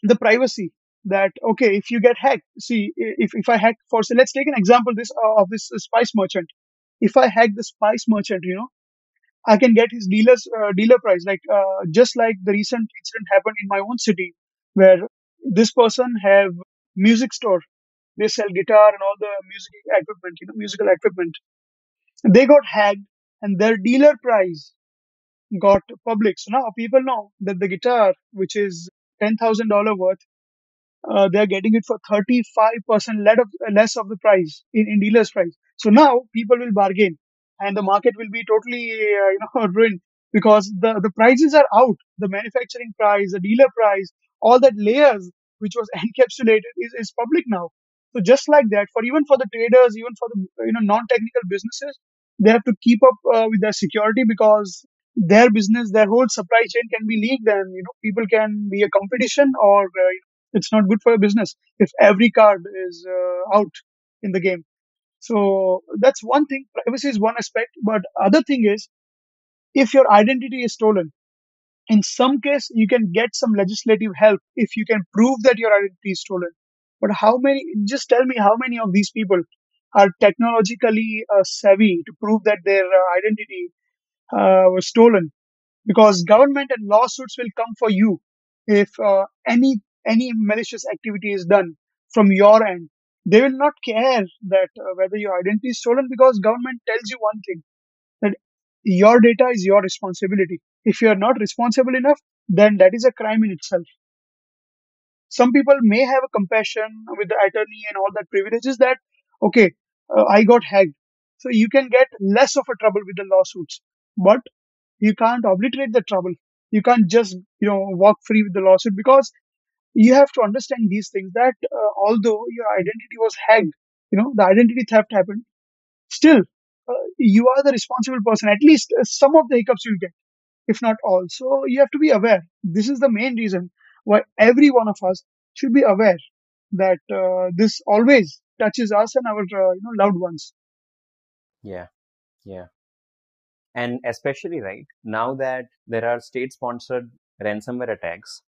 [SPEAKER 2] the privacy that, okay, if you get hacked, see, if, if I hack for, so let's take an example this, uh, of this uh, spice merchant. if I hack the spice merchant, you know, I can get his dealer's uh, dealer price. Like uh, just like the recent incident happened in my own city, where this person have music store. They sell guitar and all the music equipment, you know, musical equipment. They got hacked, and their dealer price got public. So now people know that the guitar, which is ten thousand dollar worth, uh, they're getting it for 35% let of, less of the price in, in dealer's price. So now people will bargain and the market will be totally, uh, you know, ruined because the, the prices are out. The manufacturing price, the dealer price, all that layers which was encapsulated is, is public now. So just like that, for even for the traders, even for the, you know, non-technical businesses, they have to keep up uh, with their security because their business, their whole supply chain can be leaked and, you know, people can be a competition or uh, it's not good for a business if every card is uh, out in the game. So that's one thing. Privacy is one aspect, but other thing is if your identity is stolen, in some case you can get some legislative help if you can prove that your identity is stolen. But how many? Just tell me how many of these people are technologically uh, savvy to prove that their uh, identity uh, was stolen because government and lawsuits will come for you if uh, any any malicious activity is done from your end they will not care that uh, whether your identity is stolen because government tells you one thing that your data is your responsibility. If you are not responsible enough then that is a crime in itself. Some people may have a compassion with the attorney and all that privileges that okay uh, i got hacked. So you can get less of a trouble with the lawsuits but you can't obliterate the trouble. You can't just you know walk free with the lawsuit because you have to understand these things that uh, although your identity was hacked you know the identity theft happened still uh, you are the responsible person. At least uh, some of the hiccups you'll get if not all. So you have to be aware. This is the main reason why every one of us should be aware that uh, this always touches us and our uh, you know loved ones.
[SPEAKER 1] Yeah, yeah. And especially right now that there are state-sponsored ransomware attacks,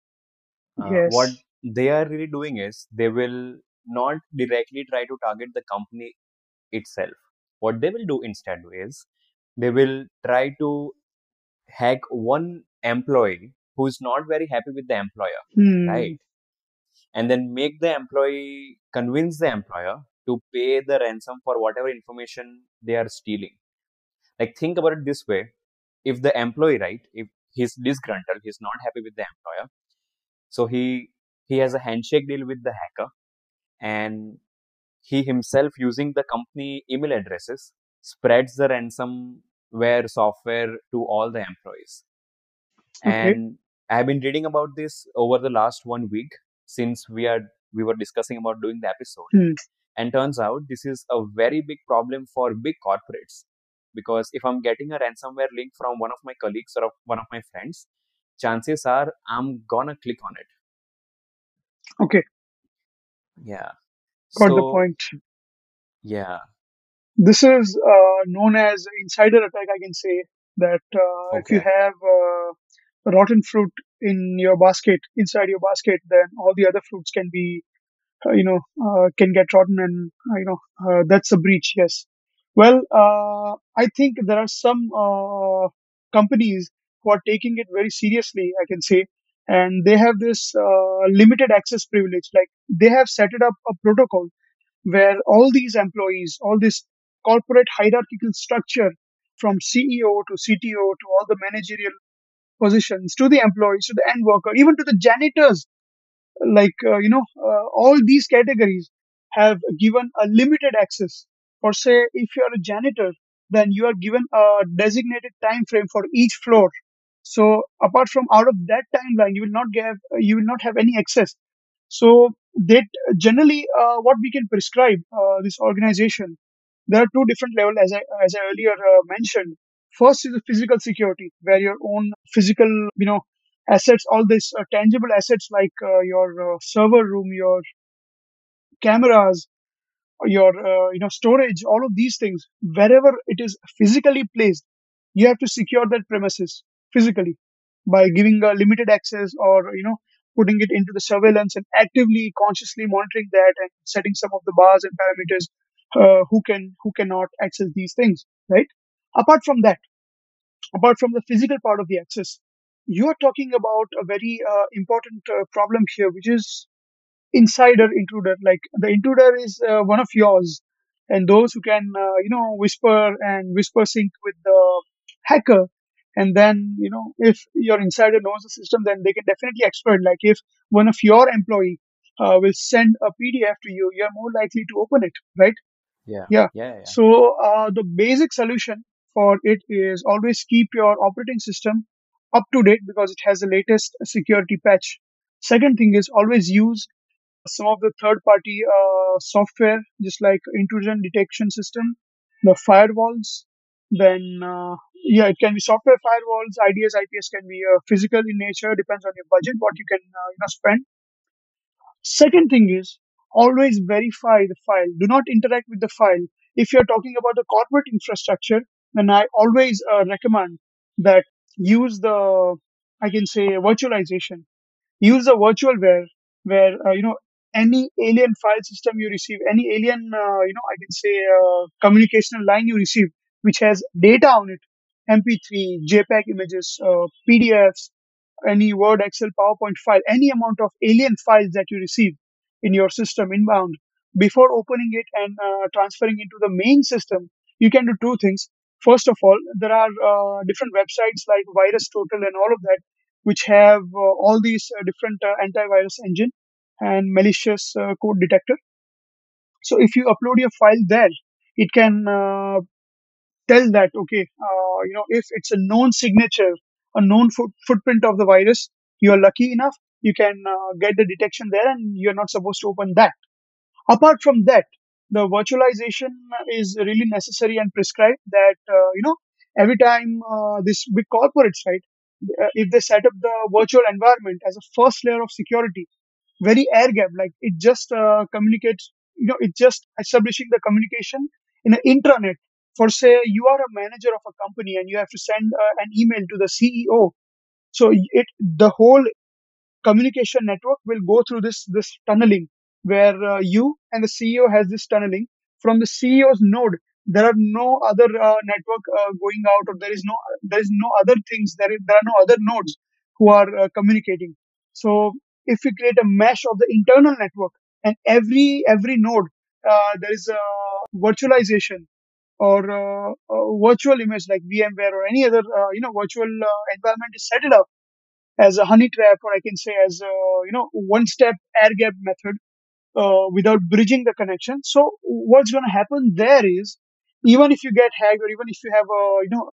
[SPEAKER 1] uh, what they are really doing is they will not directly try to target the company itself. What they will do instead is they will try to hack one employee who's not very happy with the employer,
[SPEAKER 2] hmm.
[SPEAKER 1] right? And then make the employee convince the employer to pay the ransom for whatever information they are stealing. Like think about it this way: if the employee, right, if he's disgruntled, he's not happy with the employer, so he he has a handshake deal with the hacker, and he himself using the company email addresses spreads the ransomware software to all the employees.
[SPEAKER 2] Okay.
[SPEAKER 1] And i've been reading about this over the last one week since we are we were discussing about doing the episode.
[SPEAKER 2] Hmm.
[SPEAKER 1] and turns out this is a very big problem for big corporates because if i'm getting a ransomware link from one of my colleagues or one of my friends chances are i'm gonna click on it.
[SPEAKER 2] Okay.
[SPEAKER 1] Yeah.
[SPEAKER 2] Got the point.
[SPEAKER 1] Yeah.
[SPEAKER 2] This is uh, known as insider attack i can say that uh, if you have uh, rotten fruit in your basket inside your basket then all the other fruits can be uh, you know uh, can get rotten and uh, you know uh, that's a breach yes. Well uh, i think there are some uh, companies who are taking it very seriously i can say. And they have this uh, limited access privilege. Like they have set it up a protocol where all these employees all this corporate hierarchical structure from ceo to cto to all the managerial positions to the employees to the end worker even to the janitors. Like uh, you know uh, all these categories have given a limited access. For say if you are a janitor then you are given a designated time frame for each floor so apart from out of that timeline you will not get you will not have any access. So that generally uh, what we can prescribe uh, this organization there are two different levels as i as i earlier uh, mentioned. First is the physical security where your own physical you know assets all these uh, tangible assets like uh, your uh, server room your cameras your you know storage all of these things wherever it is physically placed you have to secure that premises physically by giving a limited access or you know putting it into the surveillance and actively consciously monitoring that and setting some of the bars and parameters uh, who can who cannot access these things, right? Apart from that, apart from the physical part of the access, you are talking about a very uh, important uh, problem here, which is insider intruder. Like the intruder is uh, one of yours, and those who can uh, you know whisper and whisper sync with the hacker. And then you know if your insider knows the system, then they can definitely exploit. Like if one of your employee uh, will send a PDF to you, you're more likely to open it, right?
[SPEAKER 1] Yeah.
[SPEAKER 2] Yeah.
[SPEAKER 1] Yeah. Yeah.
[SPEAKER 2] So uh, the basic solution for it is always keep your operating system up to date because it has the latest security patch. Second thing is always use some of the third party uh, software, just like intrusion detection system, the firewalls. Then, uh, yeah, it can be software firewalls. IDS, IPS can be uh, physical in nature, depends on your budget, what you can uh, you know spend. Second thing is always verify the file. Do not interact with the file. If you're talking about the corporate infrastructure, then I always uh, recommend that use the, I can say, virtualization. Use the virtual where, where, uh, you know, any alien file system you receive, any alien, uh, you know, I can say, uh, communicational line you receive, which has data on it, MP3, JPEG images, uh, PDFs, any Word, Excel, PowerPoint file, any amount of alien files that you receive in your system inbound, before opening it and uh, transferring into the main system, you can do two things. First of all, there are uh, different websites like Virus Total and all of that, which have uh, all these uh, different uh, antivirus engine and malicious uh, code detector. So if you upload your file there, it can tell that okay uh, you know if it's a known signature a known foot, footprint of the virus you are lucky enough you can uh, get the detection there and you're not supposed to open that. Apart from that the virtualization is really necessary and prescribed that uh, you know every time uh, this big corporates right uh, if they set up the virtual environment as a first layer of security very air gap like it just uh, communicates you know it just establishing the communication in an intranet for say you are a manager of a company and you have to send uh, an email to the ceo so it the whole communication network will go through this this tunneling where uh, you and the ceo has this tunneling. From the ceo's node there are no other uh, network uh, going out or there is no there is no other things. There, is, there are no other nodes who are uh, communicating. So if we create a mesh of the internal network and every every node uh, there is a virtualization or uh, a virtual image like vmware or any other uh, you know virtual uh, environment is set it up as a honey trap or i can say as a you know one step air gap method uh, without bridging the connection so what's going to happen there is even if you get hacked or even if you have a you know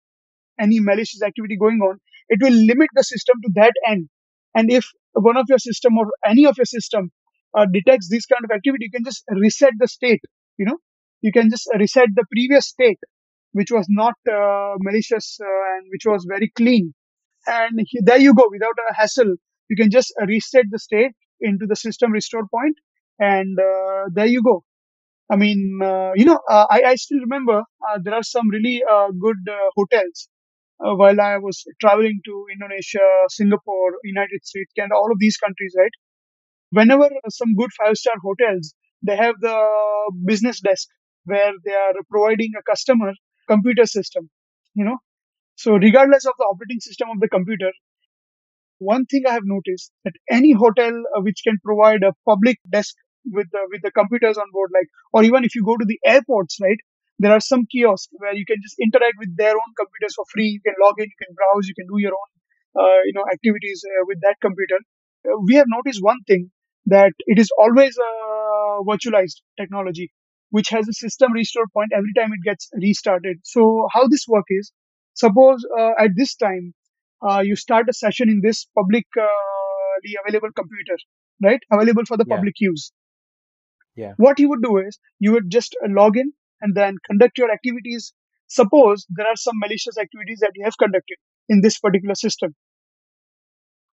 [SPEAKER 2] any malicious activity going on, it will limit the system to that end. And if one of your system or any of your system uh, detects this kind of activity, you can just reset the state. You know, you can just reset the previous state, which was not uh, malicious uh, and which was very clean. And he, there you go, without a hassle, you can just reset the state into the system restore point, and uh, there you go. I mean, uh, you know, uh, I, I still remember uh, there are some really good hotels while I was traveling to Indonesia, Singapore, United States, Canada, all of these countries, right? Whenever some good five star hotels, they have the business desk where they are providing a customer computer system, you know. So regardless of the operating system of the computer, one thing I have noticed that any hotel uh, which can provide a public desk with the, with the computers on board, like, or even if you go to the airports, right, there are some kiosks where you can just interact with their own computers for free. You can log in, you can browse, you can do your own, uh, you know, activities uh, with that computer. Uh, we have noticed one thing that it is always a virtualized technology, which has a system restore point every time it gets restarted. So how this work is, suppose uh, at this time uh, you start a session in this publicly available computer, right? Available for the
[SPEAKER 1] Yeah.
[SPEAKER 2] public use.
[SPEAKER 1] Yeah.
[SPEAKER 2] What you would do is you would just uh, log in and then conduct your activities. Suppose there are some malicious activities that you have conducted in this particular system.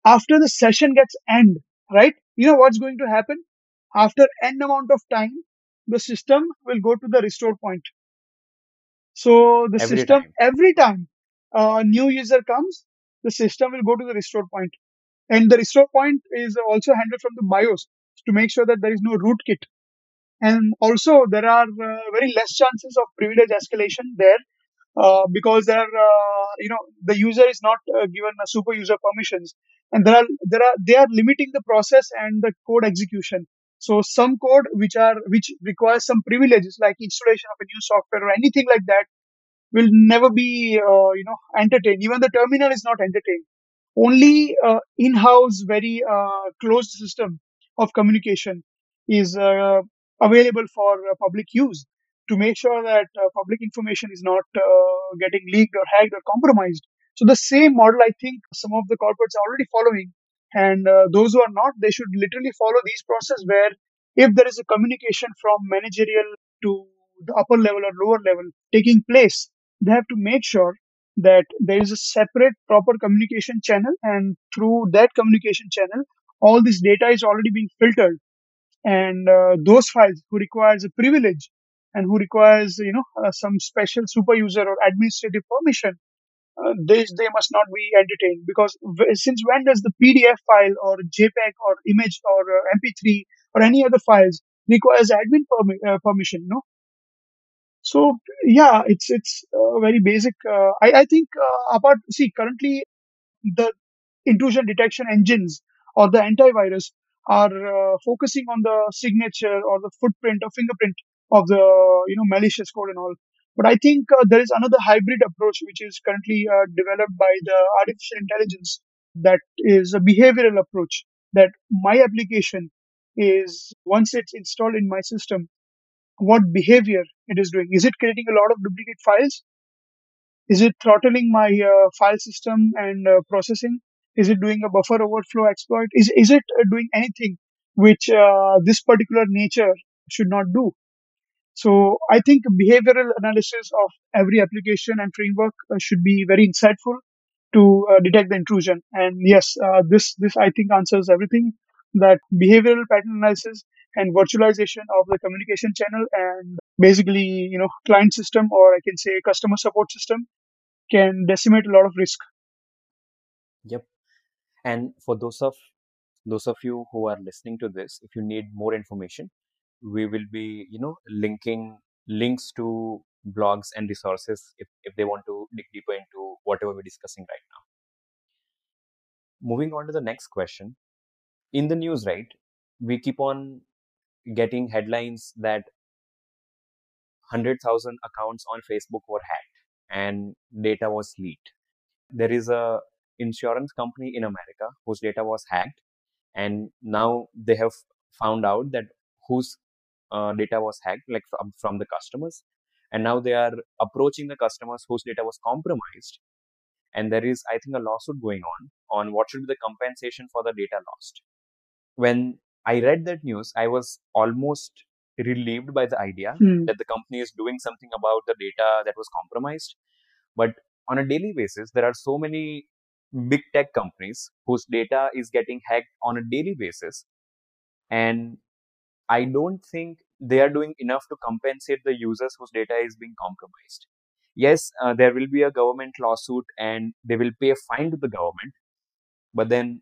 [SPEAKER 2] After the session gets end, right? You know what's going to happen? After n amount of time, the system will go to the restore point. So the
[SPEAKER 1] Every
[SPEAKER 2] system
[SPEAKER 1] time.
[SPEAKER 2] every time a new user comes, the system will go to the restore. And the restore point is also handled from the BIOS to make sure that there is no rootkit. and also there are uh, very less chances of privilege escalation there uh, because there are uh, you know the user is not uh, given a super user permissions and there are there are they are limiting the process and the code execution so some code which are which requires some privileges like installation of a new software or anything like that will never be uh, you know entertained. Even the terminal is not entertained. Only uh, in-house very uh, closed system of communication is uh, available for uh, public use to make sure that uh, public information is not getting leaked or hacked or compromised. So the same model i think some of the corporates are already following and uh, those who are not they should literally follow these process where if there is a communication from managerial to the upper level or lower level taking place they have to make sure that there is a separate proper communication channel and through that communication channel all this data is already being filtered. And uh, those files who requires a privilege and who requires you know uh, some special super user or administrative permission uh, they, they must not be entertained because w- since when does the pdf file or jpeg or image or uh, mp3 or any other files requires admin permi- uh, permission no? So yeah it's it's uh, very basic uh, I, I think apart see currently the intrusion detection engines or the antivirus are focusing on the signature or the footprint or fingerprint of the you know malicious code and all but i think uh, there is another hybrid approach which is currently uh, developed by the artificial intelligence that is a behavioral approach that my application is once it's installed in my system what behavior it is doing is it creating a lot of duplicate files is it throttling my uh, file system and uh, processing? Is it doing a buffer overflow exploit? Is, is it uh, doing anything which uh, this particular nature should not do? So I think behavioral analysis of every application and framework uh, should be very insightful to uh, detect the intrusion. And yes, uh, this this I think answers everything. That behavioral pattern analysis and virtualization of the communication channel and basically you know client system or I can say customer support system can decimate a lot of risk.
[SPEAKER 1] Yep. And for those of those of you who are listening to this, if you need more information, we will be, you know, linking links to blogs and resources if, if they want to dig deeper into whatever we're discussing right now. Moving on to the next question. In the news, right, we keep on getting headlines that 100,000 accounts on Facebook were hacked and data was leaked. There is a insurance company in America whose data was hacked and now they have found out that whose uh, data was hacked like from, from the customers. And now they are approaching the customers whose data was compromised. And there is i think a lawsuit going on on what should be the compensation for the data lost. When i read that news i was almost relieved by the idea
[SPEAKER 2] Hmm.
[SPEAKER 1] that the company is doing something about the data that was compromised. But on a daily basis there are so many big tech companies whose data is getting hacked on a daily basis. And i don't think they are doing enough to compensate the users whose data is being compromised yes uh, there will be a government lawsuit and they will pay a fine to the government but then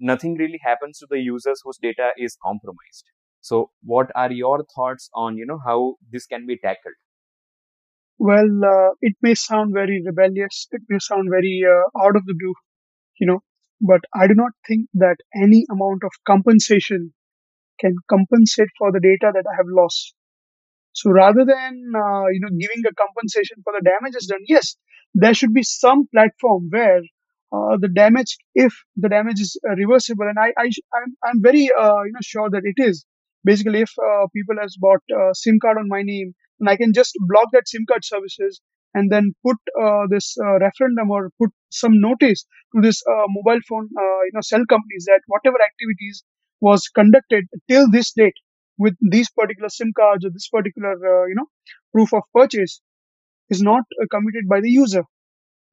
[SPEAKER 1] nothing really happens to the users whose data is compromised so what are your thoughts on you know how this can be tackled
[SPEAKER 2] Well, uh, it may sound very rebellious. It may sound very uh, out of the blue, you know, but I do not think that any amount of compensation can compensate for the data that I have lost. So rather than uh, you know giving a compensation for the damages done, yes, there should be some platform where uh, the damage, if the damage is uh, reversible, and I, I I'm, I'm very uh, you know sure that it is. Basically, if uh, people has bought a SIM card on my name, and I can just block that SIM card services and then put uh, this referendum or put some notice to this mobile phone you know cell companies that whatever activities was conducted till this date with these particular SIM cards or this particular, uh, you know, proof of purchase is not uh, committed by the user.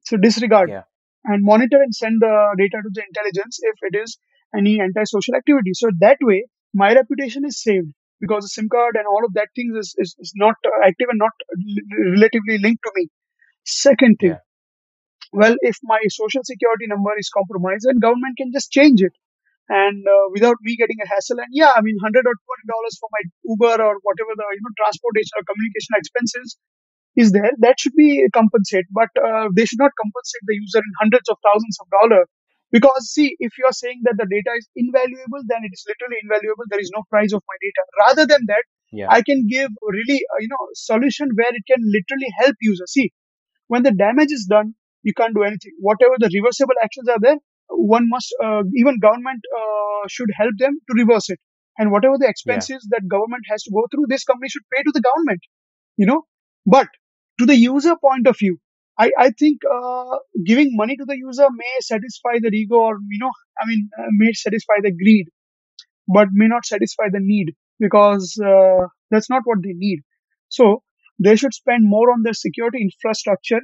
[SPEAKER 2] So disregard
[SPEAKER 1] yeah
[SPEAKER 2] and monitor and send the data to the intelligence if it is any antisocial activity. So that way, my reputation is saved because the SIM card and all of that things is, is, is not uh, active and not l- relatively linked to me. Second thing,
[SPEAKER 1] yeah
[SPEAKER 2] well, if my social security number is compromised, then government can just change it and uh, without me getting a hassle. And yeah, I mean, hundred or two hundred dollars for my Uber or whatever the you know transportation or communication expenses is there that should be compensated, but uh, they should not compensate the user in hundreds of thousands of dollars. Because see, if you are saying that the data is invaluable, then it is literally invaluable. There is no price of my data. Rather than that,
[SPEAKER 1] Yeah.
[SPEAKER 2] I can give really uh, you know solution where it can literally help user. See, when the damage is done, you can't do anything. Whatever the reversible actions are there, one must uh, even government uh, should help them to reverse it. And whatever the
[SPEAKER 1] Yeah.
[SPEAKER 2] expenses that government has to go through, this company should pay to the government. You know, but to the user point of view, I I think uh, giving money to the user may satisfy their ego, or you know, I mean, uh, may satisfy the greed but may not satisfy the need because uh, that's not what they need. So they should spend more on their security infrastructure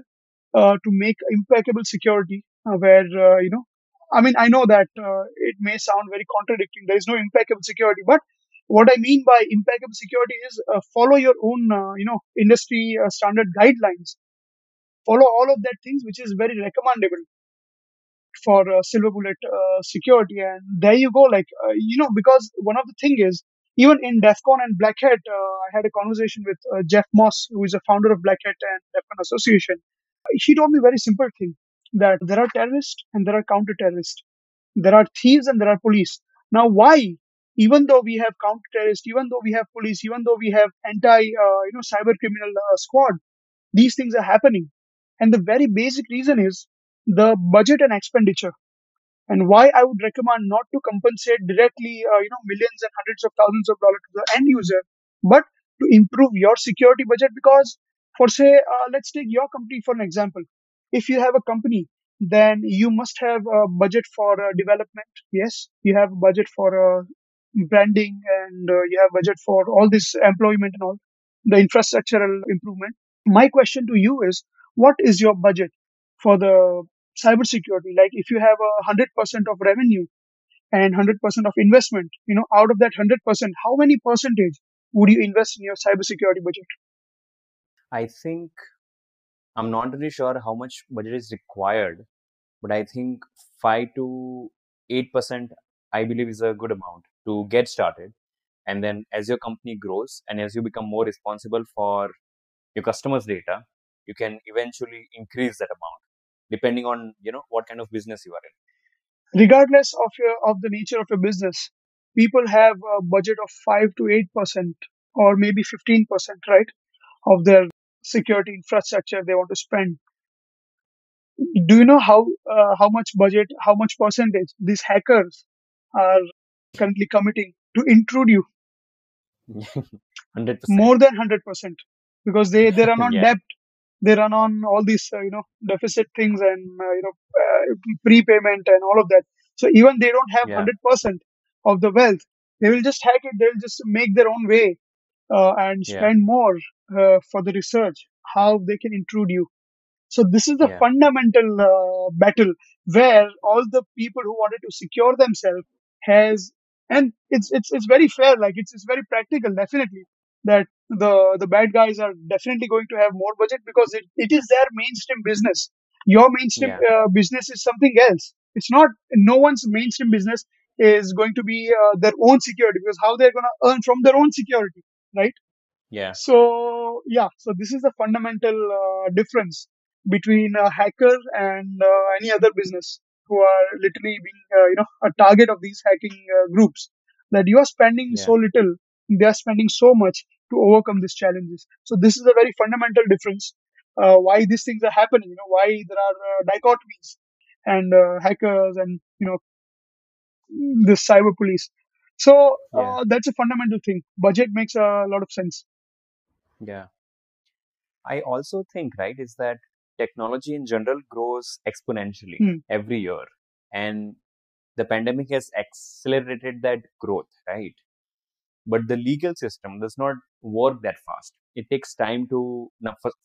[SPEAKER 2] uh, to make impeccable security. Uh, where uh, you know, I mean, I know that uh, it may sound very contradicting. There is no impeccable security, but what I mean by impeccable security is uh, follow your own, uh, you know, industry uh, standard guidelines. Follow all of that things, which is very recommendable for uh, silver bullet uh, security. And there you go. Like you know because one of the thing is even in defcon and black hat i had a conversation with jeff moss who is a founder of black hat and defcon association. He told me very simple thing that there are terrorists and there are counter terrorists there are thieves and there are police now why even though we have counter terrorists even though we have police even though we have anti uh, you know cyber criminal uh, squad these things are happening and the very basic reason is the budget and expenditure and why I would recommend not to compensate directly, uh, you know, millions and hundreds of thousands of dollars to the end user, but to improve your security budget. Because for say, uh, let's take your company for an example. If you have a company, then you must have a budget for uh, development. Yes, you have a budget for uh, branding, and uh, you have budget for all this employment and all the infrastructural improvement. My question to you is, what is your budget for the cybersecurity? Like, if you have a hundred percent of revenue and hundred percent of investment, you know, out of that hundred percent, how many percentage would you invest in your cybersecurity budget?
[SPEAKER 1] I think I'm not really sure how much budget is required, but I think five to eight percent I believe is a good amount to get started. And then as your company grows and as you become more responsible for your customers' data, you can eventually increase that amount depending on you know what kind of business you are in.
[SPEAKER 2] Regardless of your of the nature of your business, people have a budget of five to eight percent or maybe fifteen percent, right, of their security infrastructure they want to spend. Do you know how uh, how much budget, how much percentage these hackers are currently committing to intrude you?
[SPEAKER 1] Hundred percent.
[SPEAKER 2] More than hundred percent, because they they run on
[SPEAKER 1] Yeah.
[SPEAKER 2] debt, they run on all these uh, you know deficit things and uh, you know uh, prepayment and all of that. So even they don't have
[SPEAKER 1] Yeah.
[SPEAKER 2] hundred percent of the wealth, they will just hack it. They'll just make their own way uh, and
[SPEAKER 1] Yeah.
[SPEAKER 2] spend more uh, for the research how they can intrude you. So this is the
[SPEAKER 1] Yeah.
[SPEAKER 2] fundamental uh, battle where all the people who wanted to secure themselves has, and it's it's it's very fair. Like it's it's very practical, definitely that the the bad guys are definitely going to have more budget because it, it is their mainstream business. Your mainstream
[SPEAKER 1] Yeah.
[SPEAKER 2] uh, business is something else. It's not no one's mainstream business is going to be uh, their own security because how they're going to earn from their own security, right?
[SPEAKER 1] Yeah.
[SPEAKER 2] So yeah, so this is the fundamental uh, difference between a hacker and uh, any other business who are literally being uh, you know a target of these hacking uh, groups. That you are spending
[SPEAKER 1] Yeah.
[SPEAKER 2] so little, they are spending so much to overcome these challenges. So this is a very fundamental difference. Uh, why these things are happening? You know why there are uh, dichotomies and uh, hackers and you know the cyber police. So
[SPEAKER 1] Yeah.
[SPEAKER 2] uh, that's a fundamental thing. Budget makes a lot of sense.
[SPEAKER 1] Yeah. I also think, right, is that technology in general grows exponentially
[SPEAKER 2] Hmm.
[SPEAKER 1] every year. And the pandemic has accelerated that growth, right? But the legal system does not work that fast. It takes time to,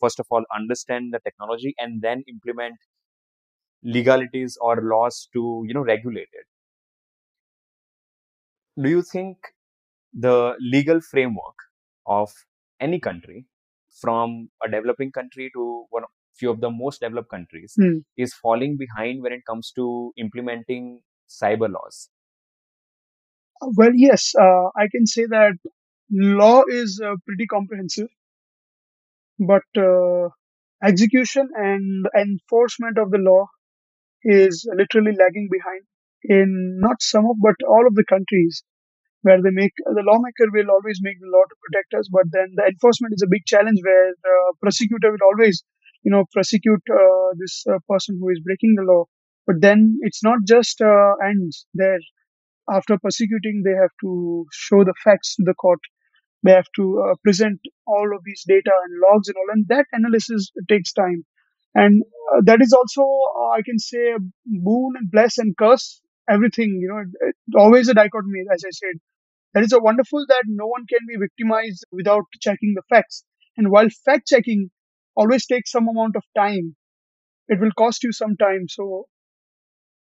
[SPEAKER 1] first of all, understand the technology and then implement legalities or laws to, you know, regulate it. Do you think the legal framework of any country, from a developing country to one of few of the most developed countries,
[SPEAKER 2] Hmm.
[SPEAKER 1] is falling behind when it comes to implementing cyber laws?
[SPEAKER 2] Well, yes, uh, I can say that law is uh, pretty comprehensive, but uh, execution and enforcement of the law is literally lagging behind in not some of but all of the countries where they make the lawmaker will always make the law to protect us, but then the enforcement is a big challenge where the prosecutor will always, you know, prosecute uh, this uh, person who is breaking the law. But then it's not just uh, ends there. After prosecuting, they have to show the facts to the court. They have to uh, present all of these data and logs and all, and that analysis takes time. And uh, that is also, I can say, a boon and bless and curse everything. You know, it, it, always a dichotomy, as I said that is a wonderful that no one can be victimized without checking the facts. And while fact checking always takes some amount of time, it will cost you some time. So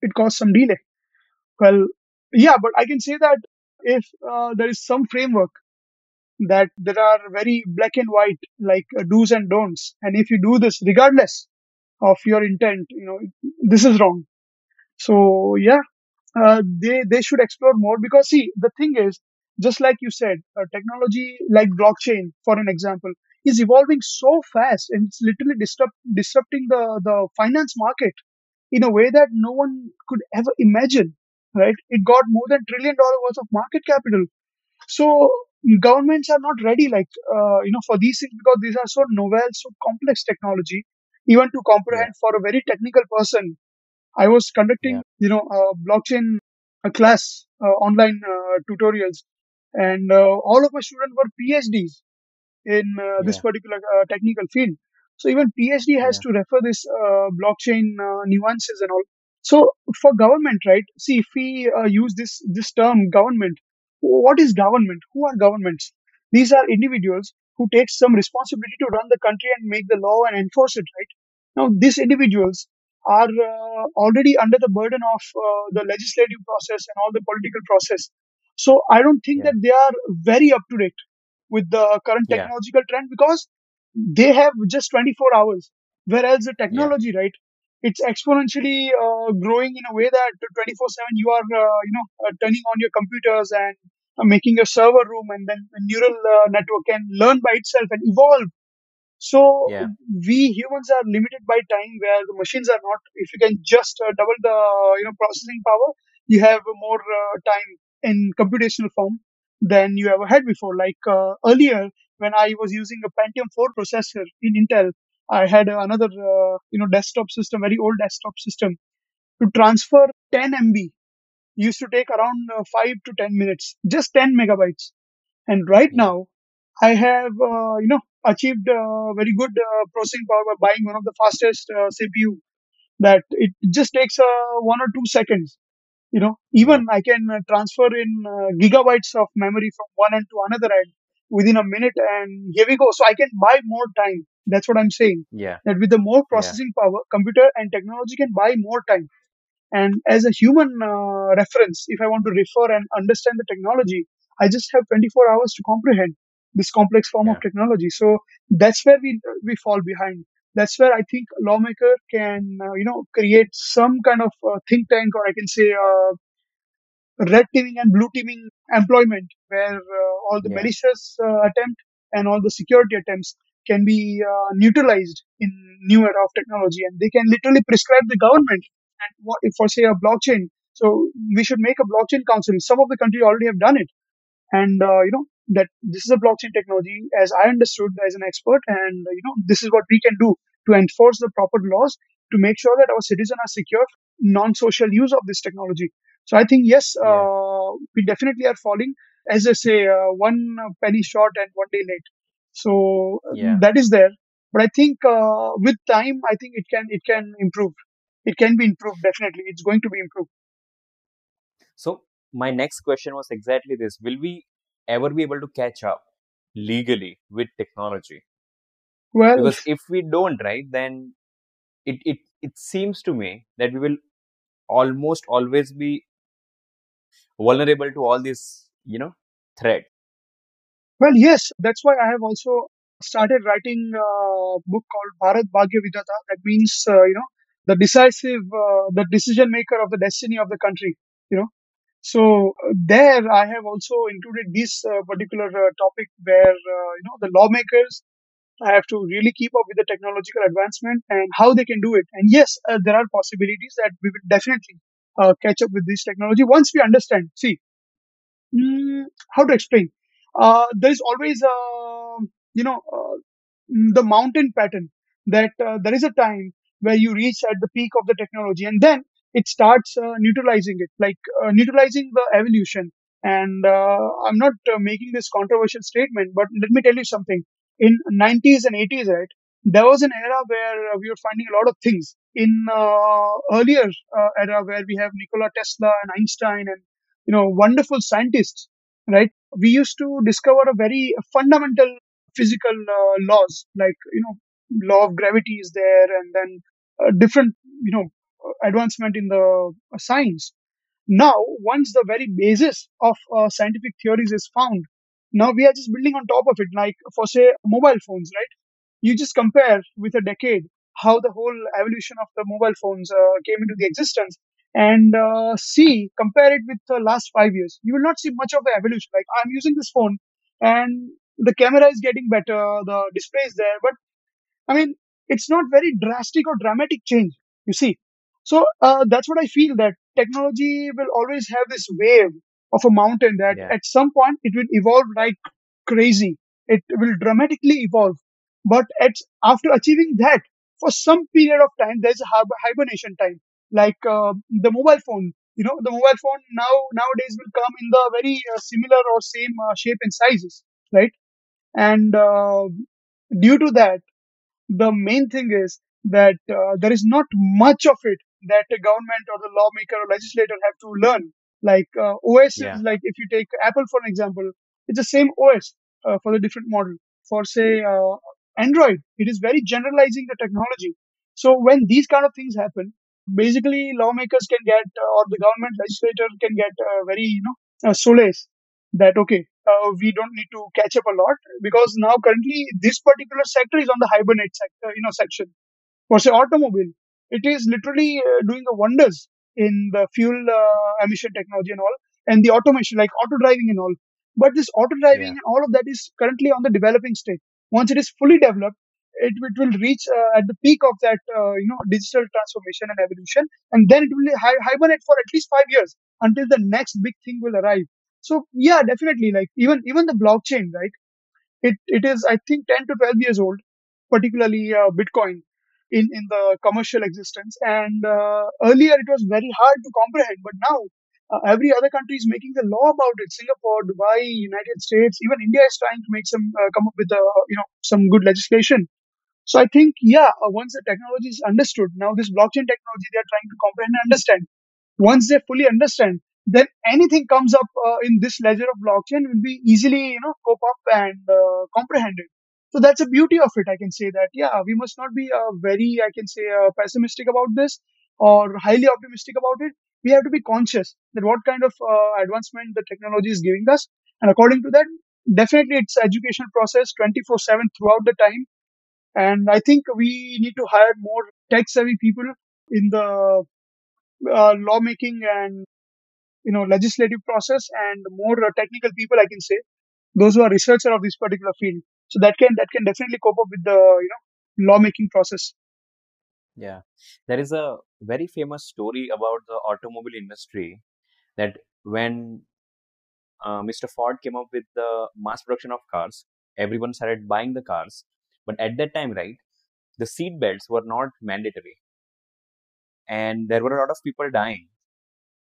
[SPEAKER 2] it costs some delay. Well, yeah, but I can say that if uh, there is some framework that there are very black and white, like uh, do's and don'ts, and if you do this regardless of your intent, you know, this is wrong. So yeah, uh, they they should explore more because see the thing is just like you said uh, technology like blockchain for an example is evolving so fast and it's literally disrupt, disrupting the the finance market in a way that no one could ever imagine right? It got more than trillion dollar worth of market capital. So governments are not ready like uh, you know for these things because these are so novel so complex technology. Even to
[SPEAKER 1] Yeah,
[SPEAKER 2] comprehend for a very technical person I was
[SPEAKER 1] yeah,
[SPEAKER 2] conducting, you know, a blockchain a class, uh, online uh, tutorials, and uh, all of my students were PhDs in uh, this particular uh, technical field. So even PhD has
[SPEAKER 1] yeah,
[SPEAKER 2] to refer this uh, blockchain uh, nuances and all. So for government, right? See, if we uh, use this this term government, what is government? Who are governments? These are individuals who take some responsibility to run the country and make the law and enforce it, right? Now, these individuals are uh, already under the burden of uh, the legislative process and all the political process. So I don't think
[SPEAKER 1] yeah,
[SPEAKER 2] that they are very up to date with the current
[SPEAKER 1] yeah,
[SPEAKER 2] technological trend because they have just 24 hours. Whereas the
[SPEAKER 1] yeah,
[SPEAKER 2] technology right it's exponentially uh, growing in a way that 24/7 you are uh, you know uh, turning on your computers and uh, making a server room and then a neural uh, network can learn by itself and evolve. So
[SPEAKER 1] yeah,
[SPEAKER 2] we humans are limited by time where the machines are not. If you can just uh, double the you know processing power, you have more uh, time in computational form than you ever had before. Like uh, earlier, when I was using a Pentium 4 processor in Intel, I had another uh, you know desktop system, very old desktop system. To transfer 10 MB used to take around uh, 5 to 10 minutes, just 10 megabytes. And right now, I have, uh, you know, achieved very good uh, processing power by buying one of the fastest uh, CPU that it just takes uh, one or two seconds. You know, even I can uh, transfer in uh, gigabytes of memory from one end to another end within a minute, and here we go. So I can buy more time. That's what I'm saying.
[SPEAKER 1] yeah,
[SPEAKER 2] That with the more
[SPEAKER 1] yeah,
[SPEAKER 2] processing power, computer and technology can buy more time. And as a human uh, reference, if I want to refer and understand the technology, I just have 24 hours to comprehend this complex form of technology. So that's where we we fall behind. That's where I think a lawmaker can uh, you know create some kind of uh, think tank, or I can say uh, red teaming and blue teaming employment, where uh, all the
[SPEAKER 1] yeah,
[SPEAKER 2] malicious uh, attempt and all the security attempts can be uh, neutralized in new era of technology, and they can literally prescribe the government and what if for say a blockchain. So we should make a blockchain council. Some of the countries already have done it and uh, you know that this is a blockchain technology as i understood as an expert and you know this is what we can do to enforce the proper laws to make sure that our citizens are secure non-social use of this technology. So i think yes
[SPEAKER 1] yeah,
[SPEAKER 2] uh, we definitely are falling as i say uh, one penny short and one day late. So uh,
[SPEAKER 1] yeah.
[SPEAKER 2] that is there. But i think uh, with time i think it can it can improve. It can be improved definitely. It's going to be improved.
[SPEAKER 1] So my next question was exactly this: Will we ever be able to catch up legally with technology?
[SPEAKER 2] Well
[SPEAKER 1] Because if we don't, right, then it it it seems to me that we will almost always be vulnerable to all these, you know, threat.
[SPEAKER 2] Well, yes, that's why I have also started writing a book called Bharat Bhagya Vidhata. That means, uh, you know, the decisive, uh, the decision maker of the destiny of the country, you know. so uh, there i have also included this uh, particular uh, topic where uh, you know the lawmakers have to really keep up with the technological advancement and how they can do it. And yes uh, there are possibilities that we will definitely uh, catch up with this technology once we understand. See mm, how to explain? Uh, there is always a you know uh, mm, the mountain pattern that uh, there is a time where you reach at the peak of the technology and then it starts uh, neutralizing it like neutralizing the evolution. And i'm not making this controversial statement but let me tell you something in 90s and 80s right there was an era where we were finding a lot of things. In uh, earlier uh, era where we have nikola tesla and einstein and you know wonderful scientists right we used to discover a very fundamental physical uh, laws. Like you know law of gravity is there and then uh, different you know advancement in the uh, science. Now once the very basis of uh, scientific theories is found now we are just building on top of it like for say mobile phones right? You just compare with a decade how the whole evolution of the mobile phones uh, came into the existence and uh, see compare it with the last five years. You will not see much of the evolution. Like i'm using this phone and the camera is getting better the display is there but I mean, it's not very drastic or dramatic change, you see. So uh, that's what I feel that technology will always have this wave of a mountain that
[SPEAKER 1] Yeah.
[SPEAKER 2] at some point it will evolve like crazy. It will dramatically evolve. But at, after achieving that, for some period of time, there's a hibernation time. Like uh, the mobile phone, you know, the mobile phone now nowadays will come in the very uh, similar or same uh, shape and sizes, right? And uh, due to that, the main thing is that uh, there is not much of it that the government or the lawmaker or legislator have to learn. Like uh, OS is
[SPEAKER 1] Yeah.
[SPEAKER 2] like if you take Apple for an example, it's the same OS uh, for the different model. For say uh, Android, it is very generalizing the technology. So when these kind of things happen, basically lawmakers can get uh, or the government legislator can get uh, very you know uh, solace that okay uh, we don't need to catch up a lot because now currently this particular sector is on the hibernate sector you know section for say automobile it is literally uh, doing the wonders in the fuel uh, emission technology and all and the automation like auto driving and all. But this auto driving
[SPEAKER 1] Yeah.
[SPEAKER 2] and all of that is currently on the developing stage. Once it is fully developed it, it will reach uh, at the peak of that uh, you know digital transformation and evolution and then it will hi- hibernate for at least 5 years until the next big thing will arrive. So yeah definitely like even even the blockchain right? It it is I think 10 to 12 years old, particularly uh, Bitcoin in in the commercial existence. And uh, earlier it was very hard to comprehend, but now uh, every other country is making the law about it. Singapore, Dubai, United States, even India is trying to make some uh, come up with uh, you know some good legislation. So I think yeah, uh, once the technology is understood, now this blockchain technology they are trying to comprehend and understand once they fully understand, then anything comes up uh, in this ledger of blockchain will be easily, you know, cope up and comprehended. So that's the beauty of it. I can say that, yeah, we must not be uh, very, I can say, uh, pessimistic about this or highly optimistic about it. We have to be conscious that what kind of uh, advancement the technology is giving us. And according to that, definitely it's education process 24-7 throughout the time. And I think we need to hire more tech savvy people in the uh, lawmaking and you know legislative process and more uh, technical people i can say those who are researcher of this particular field so that can that can definitely cope up with the you know lawmaking process
[SPEAKER 1] Yeah. There is a very famous story about the automobile industry that when uh, Mr. Ford came up with the mass production of cars, everyone started buying the cars. But at that time, right, the seat belts were not mandatory, and there were a lot of people dying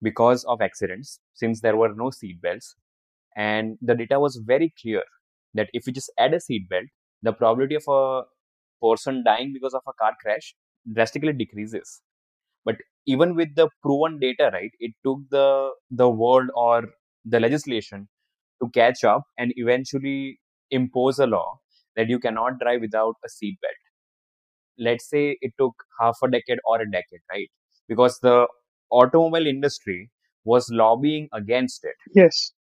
[SPEAKER 1] because of accidents since there were no seat belts. And the data was very clear that if you just add a seat belt, the probability of a person dying because of a car crash drastically decreases. But even with the proven data, right, it took the the world or the legislation to catch up and eventually impose a law that you cannot drive without a seat belt. Let's say it took half a decade or a decade, right? Because the automobile industry was lobbying against it.
[SPEAKER 2] yes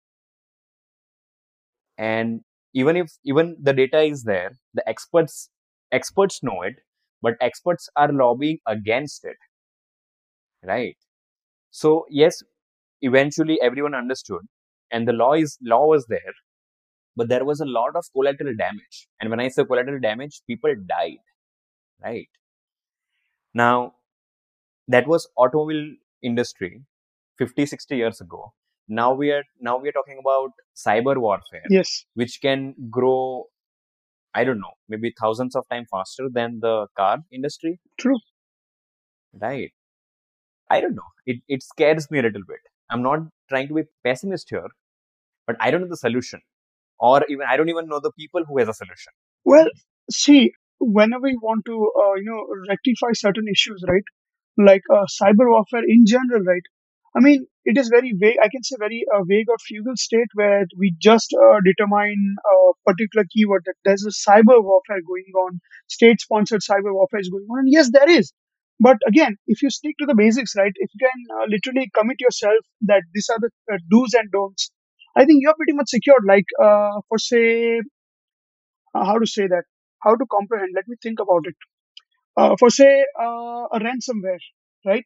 [SPEAKER 1] And even if even the data is there, the experts experts know it, but experts are lobbying against it, right? So yes, eventually everyone understood and the law is law was there but there was a lot of collateral damage. And when i say collateral damage people died right? Now that was automobile industry 50 60 years ago now we are now we are talking about cyber warfare
[SPEAKER 2] yes.
[SPEAKER 1] which can grow i don't know maybe thousands of times faster than the car industry.
[SPEAKER 2] True.
[SPEAKER 1] Right. I don't know. It, it scares me a little bit. I'm not trying to be pessimist here but i don't know the solution. Or even i don't even know the people who has a solution.
[SPEAKER 2] Well see whenever we want to uh, you know rectify certain issues right? Like uh, cyber warfare in general right i mean it is very vague i can say very uh, vague or fugal state where we just uh, determine a particular keyword that there's a cyber warfare going on state sponsored cyber warfare is going on and yes there is. But again if you stick to the basics right if you can uh, literally commit yourself that these are the uh, do's and don'ts i think you're pretty much secured. Like uh, for say uh, how to say that how to comprehend let me think about it. For say a ransomware right?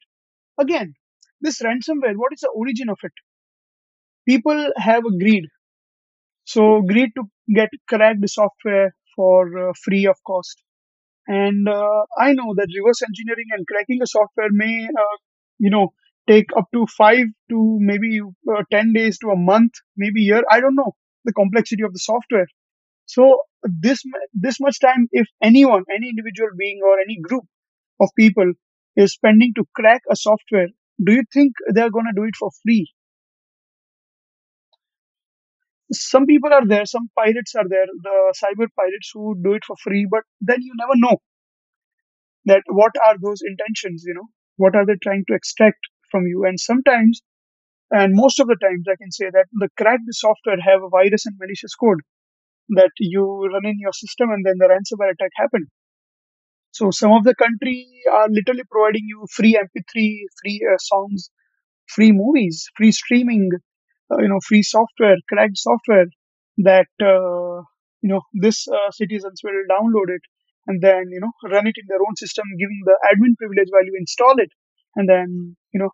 [SPEAKER 2] Again this ransomware what is the origin of it? People have a greed. So greed to get cracked software for uh, free of cost. And uh, i know that reverse engineering and cracking a software may uh, you know take up to 5 to maybe uh, 10 days to a month maybe year i don't know the complexity of the software. So this this much time, if anyone, any individual being or any group of people is spending to crack a software, do you think they're going to do it for free? Some people are there, some pirates are there, the cyber pirates who do it for free, but then you never know that what are those intentions, you know, what are they trying to extract from you? And sometimes, and most of the times, I can say that the cracked software have a virus and malicious code that you run in your system and then the ransomware attack happen. So some of the country are literally providing you free MP3, free uh, songs, free movies, free streaming, uh, you know, free software, cracked software that uh, you know this uh, citizens will download it and then you know run it in their own system, giving the admin privilege while you install it, and then you know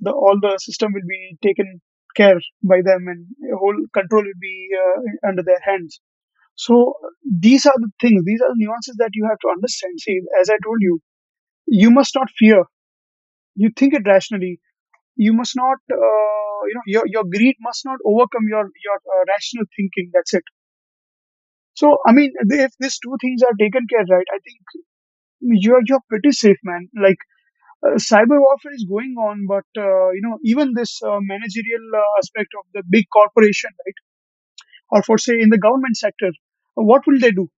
[SPEAKER 2] the all the system will be taken care by them and whole control will be uh, under their hands so these are the things, these are the nuances that you have to understand. See, as I told you, you must not fear. You think it rationally. You must not, uh, you know, your, your greed must not overcome your your uh, rational thinking. That's it. So I mean, if these two things are taken care right, I think you're you're pretty safe, man. Like uh, cyber warfare is going on, but uh, you know, even this uh, managerial uh, aspect of the big corporation, right, or for say in the government sector, what will they do?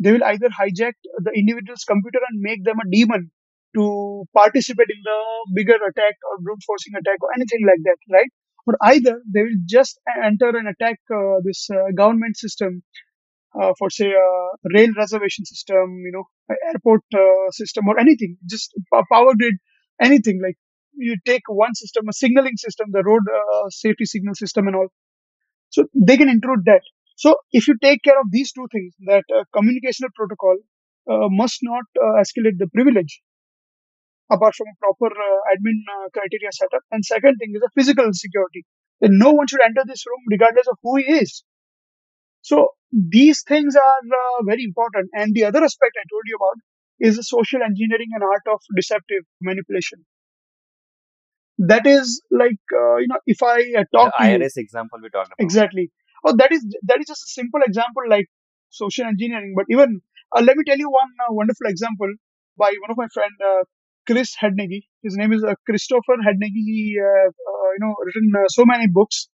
[SPEAKER 2] they will either hijack the individual's computer and make them a demon to participate in the bigger attack or brute forcing attack or anything like that, right? Or either they will just enter and attack uh, this uh, government system uh, for say a rail reservation system, you know, airport uh, system or anything, just power grid, anything like you take one system, a signaling system, the road uh, safety signal system and all so they can intrude that. So if you take care of these two things, that uh, communicational protocol uh, must not uh, escalate the privilege apart from a proper uh, admin uh, criteria setup. And second thing is a physical security. That no one should enter this room regardless of who he is. So these things are uh, very important. And the other aspect I told you about is the social engineering and art of deceptive manipulation. That is like uh, you know, if I uh,
[SPEAKER 1] the
[SPEAKER 2] talk to you
[SPEAKER 1] irs example we talked about
[SPEAKER 2] Exactly. Oh, that is that is just a simple example like social engineering. But even uh, let me tell you one uh, wonderful example by one of my friend uh, Chris Hadnagy. His name is uh, Christopher Hadnagy. He uh, uh, you know written uh, so many books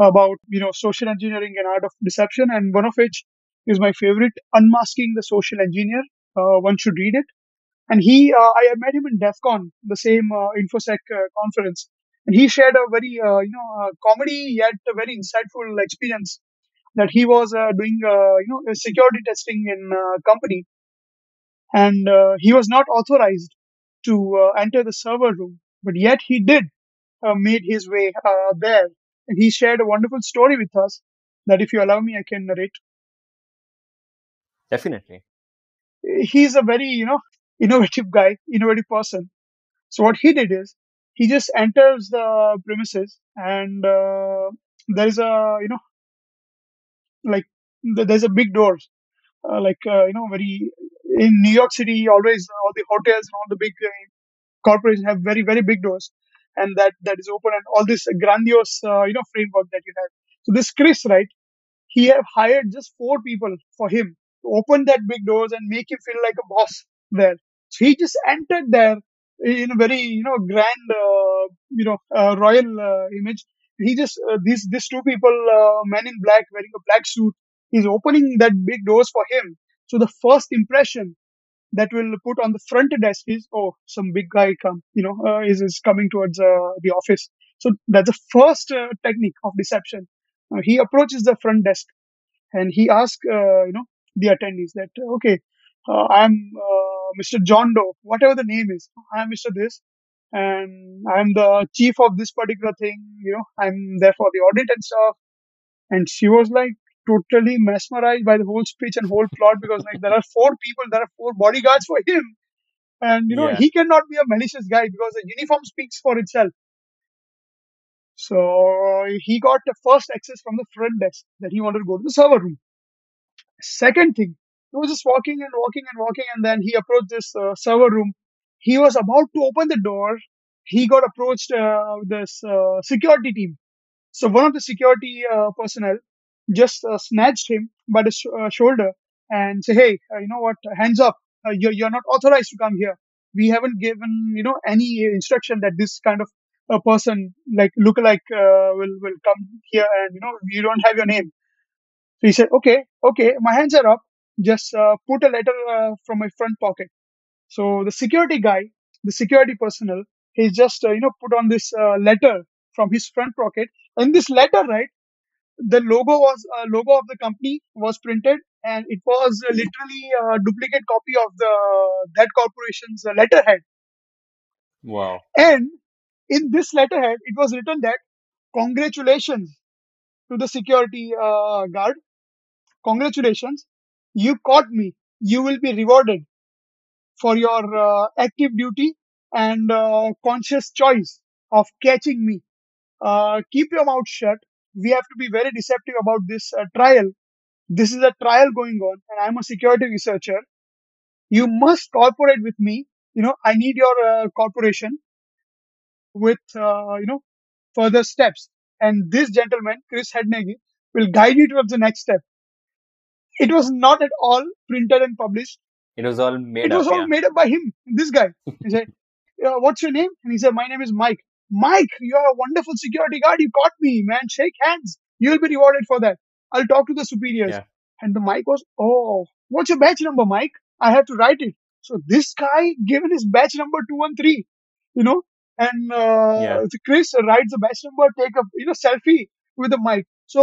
[SPEAKER 2] about you know social engineering and art of deception, and one of which is my favorite, Unmasking the Social Engineer. Uh, one should read it and he uh, I met him in DEF CON, the same uh, InfoSec uh, conference, and he shared a very uh, you know uh, comedy yet a very insightful experience that he was uh, doing uh, you know security testing in a company, and uh, he was not authorized to uh, enter the server room, but yet he did uh, made his way uh, there, and he shared a wonderful story with us that if you allow me, I can narrate.
[SPEAKER 1] definitely.
[SPEAKER 2] He's a very you know innovative guy, innovative person. So what he did is he just enters the premises and uh, there is a you know like there's a big door uh, like uh, you know very in new york city always all the hotels and all the big uh, corporations have very very big doors and that that is open and all this grandiose uh, you know framework that you have so this chris right he have hired just four people for him to open that big doors and make him feel like a boss there. He just entered there in a very you know grand uh, you know uh, royal uh, image. He just uh, these these two people, uh, men in black wearing a black suit, he's opening that big doors for him. So the first impression that will put on the front desk is oh some big guy come you know uh, is is coming towards the office. So that's the first technique of deception. He approaches the front desk and he uh, you know the attendees that okay uh, i'm uh, mr john doe whatever the name is. I'm mr this and i'm the chief of this particular thing you know. I'm there for the audit and stuff. And she was like totally mesmerized by the whole speech and whole plot because like there are four people there are four bodyguards for him. And you know
[SPEAKER 1] Yeah.
[SPEAKER 2] he cannot be a malicious guy because the uniform speaks for itself. So he got the first access from the front desk that he wanted to go to the server room. Second thing, he was just walking and walking and walking, and then he approached this uh, server room. He was about to open the door. He got approached uh, this uh, security team. So one of the security uh, personnel just uh, snatched him by the sh- uh, shoulder and say, "Hey, you know what? Hands up! You're you're not authorized to come here. We haven't given you know any instruction that this kind of a person like lookalike uh, will will come here and you know you don't have your name." So he said, okay, okay, my hands are up. Just uh, put a letter uh, from my front pocket. So the security guy, the security personnel, he just, uh, you know, put on this uh, letter from his front pocket. And this letter, right, the logo was, uh, logo of the company was printed and it was uh, literally a duplicate copy of the, that corporation's uh, letterhead.
[SPEAKER 1] Wow.
[SPEAKER 2] And in this letterhead, it was written that congratulations to the security uh, guard Congratulations, you caught me. You will be rewarded for your uh, active duty and uh, conscious choice of catching me. Uh, keep your mouth shut. We have to be very deceptive about this uh, trial. This is a trial going on, and I'm a security researcher. You must cooperate with me. You know, I need your uh, cooperation with, uh, you know, further steps. And this gentleman, Chris Hadnagy, will guide you towards the next step. It was not at all printed and published
[SPEAKER 1] It was all made
[SPEAKER 2] It
[SPEAKER 1] up.
[SPEAKER 2] was all
[SPEAKER 1] Yeah.
[SPEAKER 2] made up by him, this guy. He said, uh, What's your name? And he said, My name is Mike. Mike, you are a wonderful security guard. You caught me, man. Shake hands. You will be rewarded for that. I'll talk to the superiors.
[SPEAKER 1] Yeah.
[SPEAKER 2] And the Mike was, Oh, what's your batch number, Mike? I have to write it. So this guy given his batch number 213, you know, and uh,
[SPEAKER 1] Yeah.
[SPEAKER 2] Chris writes the batch number, take a you know selfie with the Mike. So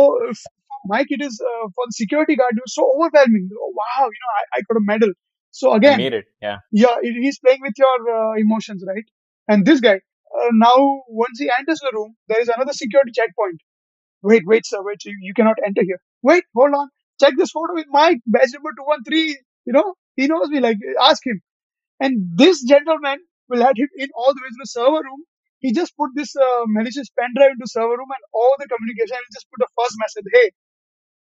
[SPEAKER 2] Mike, it is uh, for the security guard. It was so overwhelming. Oh, wow, you know, I, I got a medal. So
[SPEAKER 1] I
[SPEAKER 2] again,
[SPEAKER 1] made it. Yeah.
[SPEAKER 2] yeah, he- he's playing with your uh, emotions, right? And this guy, uh, now once he enters the room, there is another security checkpoint. Wait, wait, sir, wait, you, you cannot enter here. Wait, hold on. Check this photo with Mike, badge number 213. You know, he knows me, like, ask him. And this gentleman will let him in all the way to the server room. He just put this uh, malicious pen drive into server room and all the communication and just put a first message. Hey,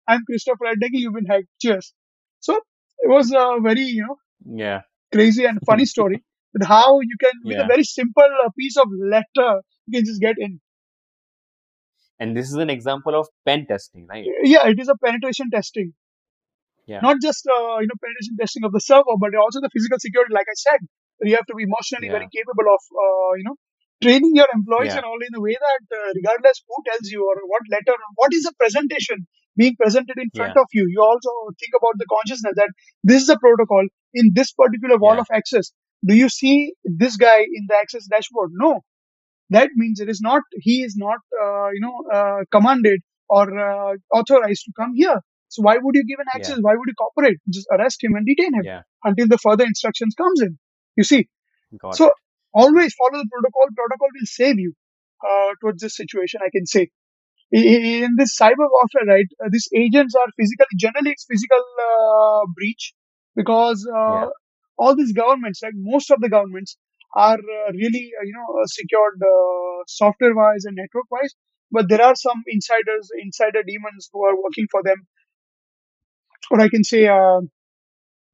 [SPEAKER 2] I'm Christopher Hadnagy, you've been hacked. Cheers. So it was a very, you know,
[SPEAKER 1] Yeah.
[SPEAKER 2] crazy and funny story. But how you can, with a very simple uh, piece of letter, you can just get in.
[SPEAKER 1] And this is an example of pen testing, right?
[SPEAKER 2] Yeah, it is a penetration testing.
[SPEAKER 1] Yeah.
[SPEAKER 2] Not just uh, you know penetration testing of the server, but also the physical security. Like I said, you have to be emotionally
[SPEAKER 1] Yeah.
[SPEAKER 2] very capable of uh, you know training your employees
[SPEAKER 1] Yeah.
[SPEAKER 2] and all in a way that uh, regardless who tells you or what letter, what is the presentation being presented in front
[SPEAKER 1] Yeah.
[SPEAKER 2] of you, you also think about the consciousness that this is a protocol in this particular wall
[SPEAKER 1] Yeah.
[SPEAKER 2] of access. Do you see this guy in the access dashboard? No, that means it is not he is not uh, you know uh, commanded or uh, authorized to come here so why would you give an
[SPEAKER 1] Yeah.
[SPEAKER 2] access why would you cooperate just arrest him and detain him
[SPEAKER 1] Yeah.
[SPEAKER 2] until the further instructions comes in you see
[SPEAKER 1] Got
[SPEAKER 2] so
[SPEAKER 1] it.
[SPEAKER 2] always follow the protocol protocol will save you uh, towards this situation i can say in this cyber warfare right uh, these agents are physically generally it's physical uh, breach because uh,
[SPEAKER 1] Yeah.
[SPEAKER 2] all these governments like most of the governments are uh, really uh, you know uh, secured uh, software wise and network wise but there are some insiders insider demons who are working for them or i can say uh,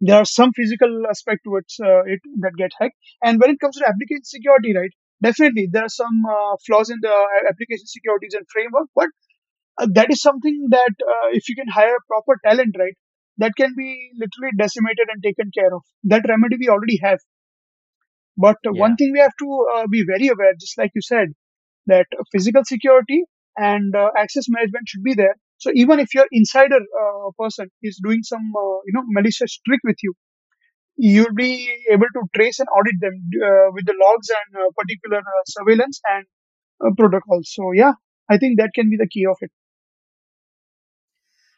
[SPEAKER 2] there are some physical aspect towards uh, it that get hacked and when it comes to application security right definitely there are some uh, flaws in the uh, application securities and framework but uh, that is something that uh, if you can hire proper talent right that can be literally decimated and taken care of. That remedy we already have. But uh, one thing we have to uh, be very aware just like you said that physical security and uh, access management should be there. So even if your insider uh, person is doing some uh, you know malicious trick with you you'll be able to trace and audit them uh, with the logs and uh, particular uh, surveillance and uh, protocols so yeah i think that can be the key of it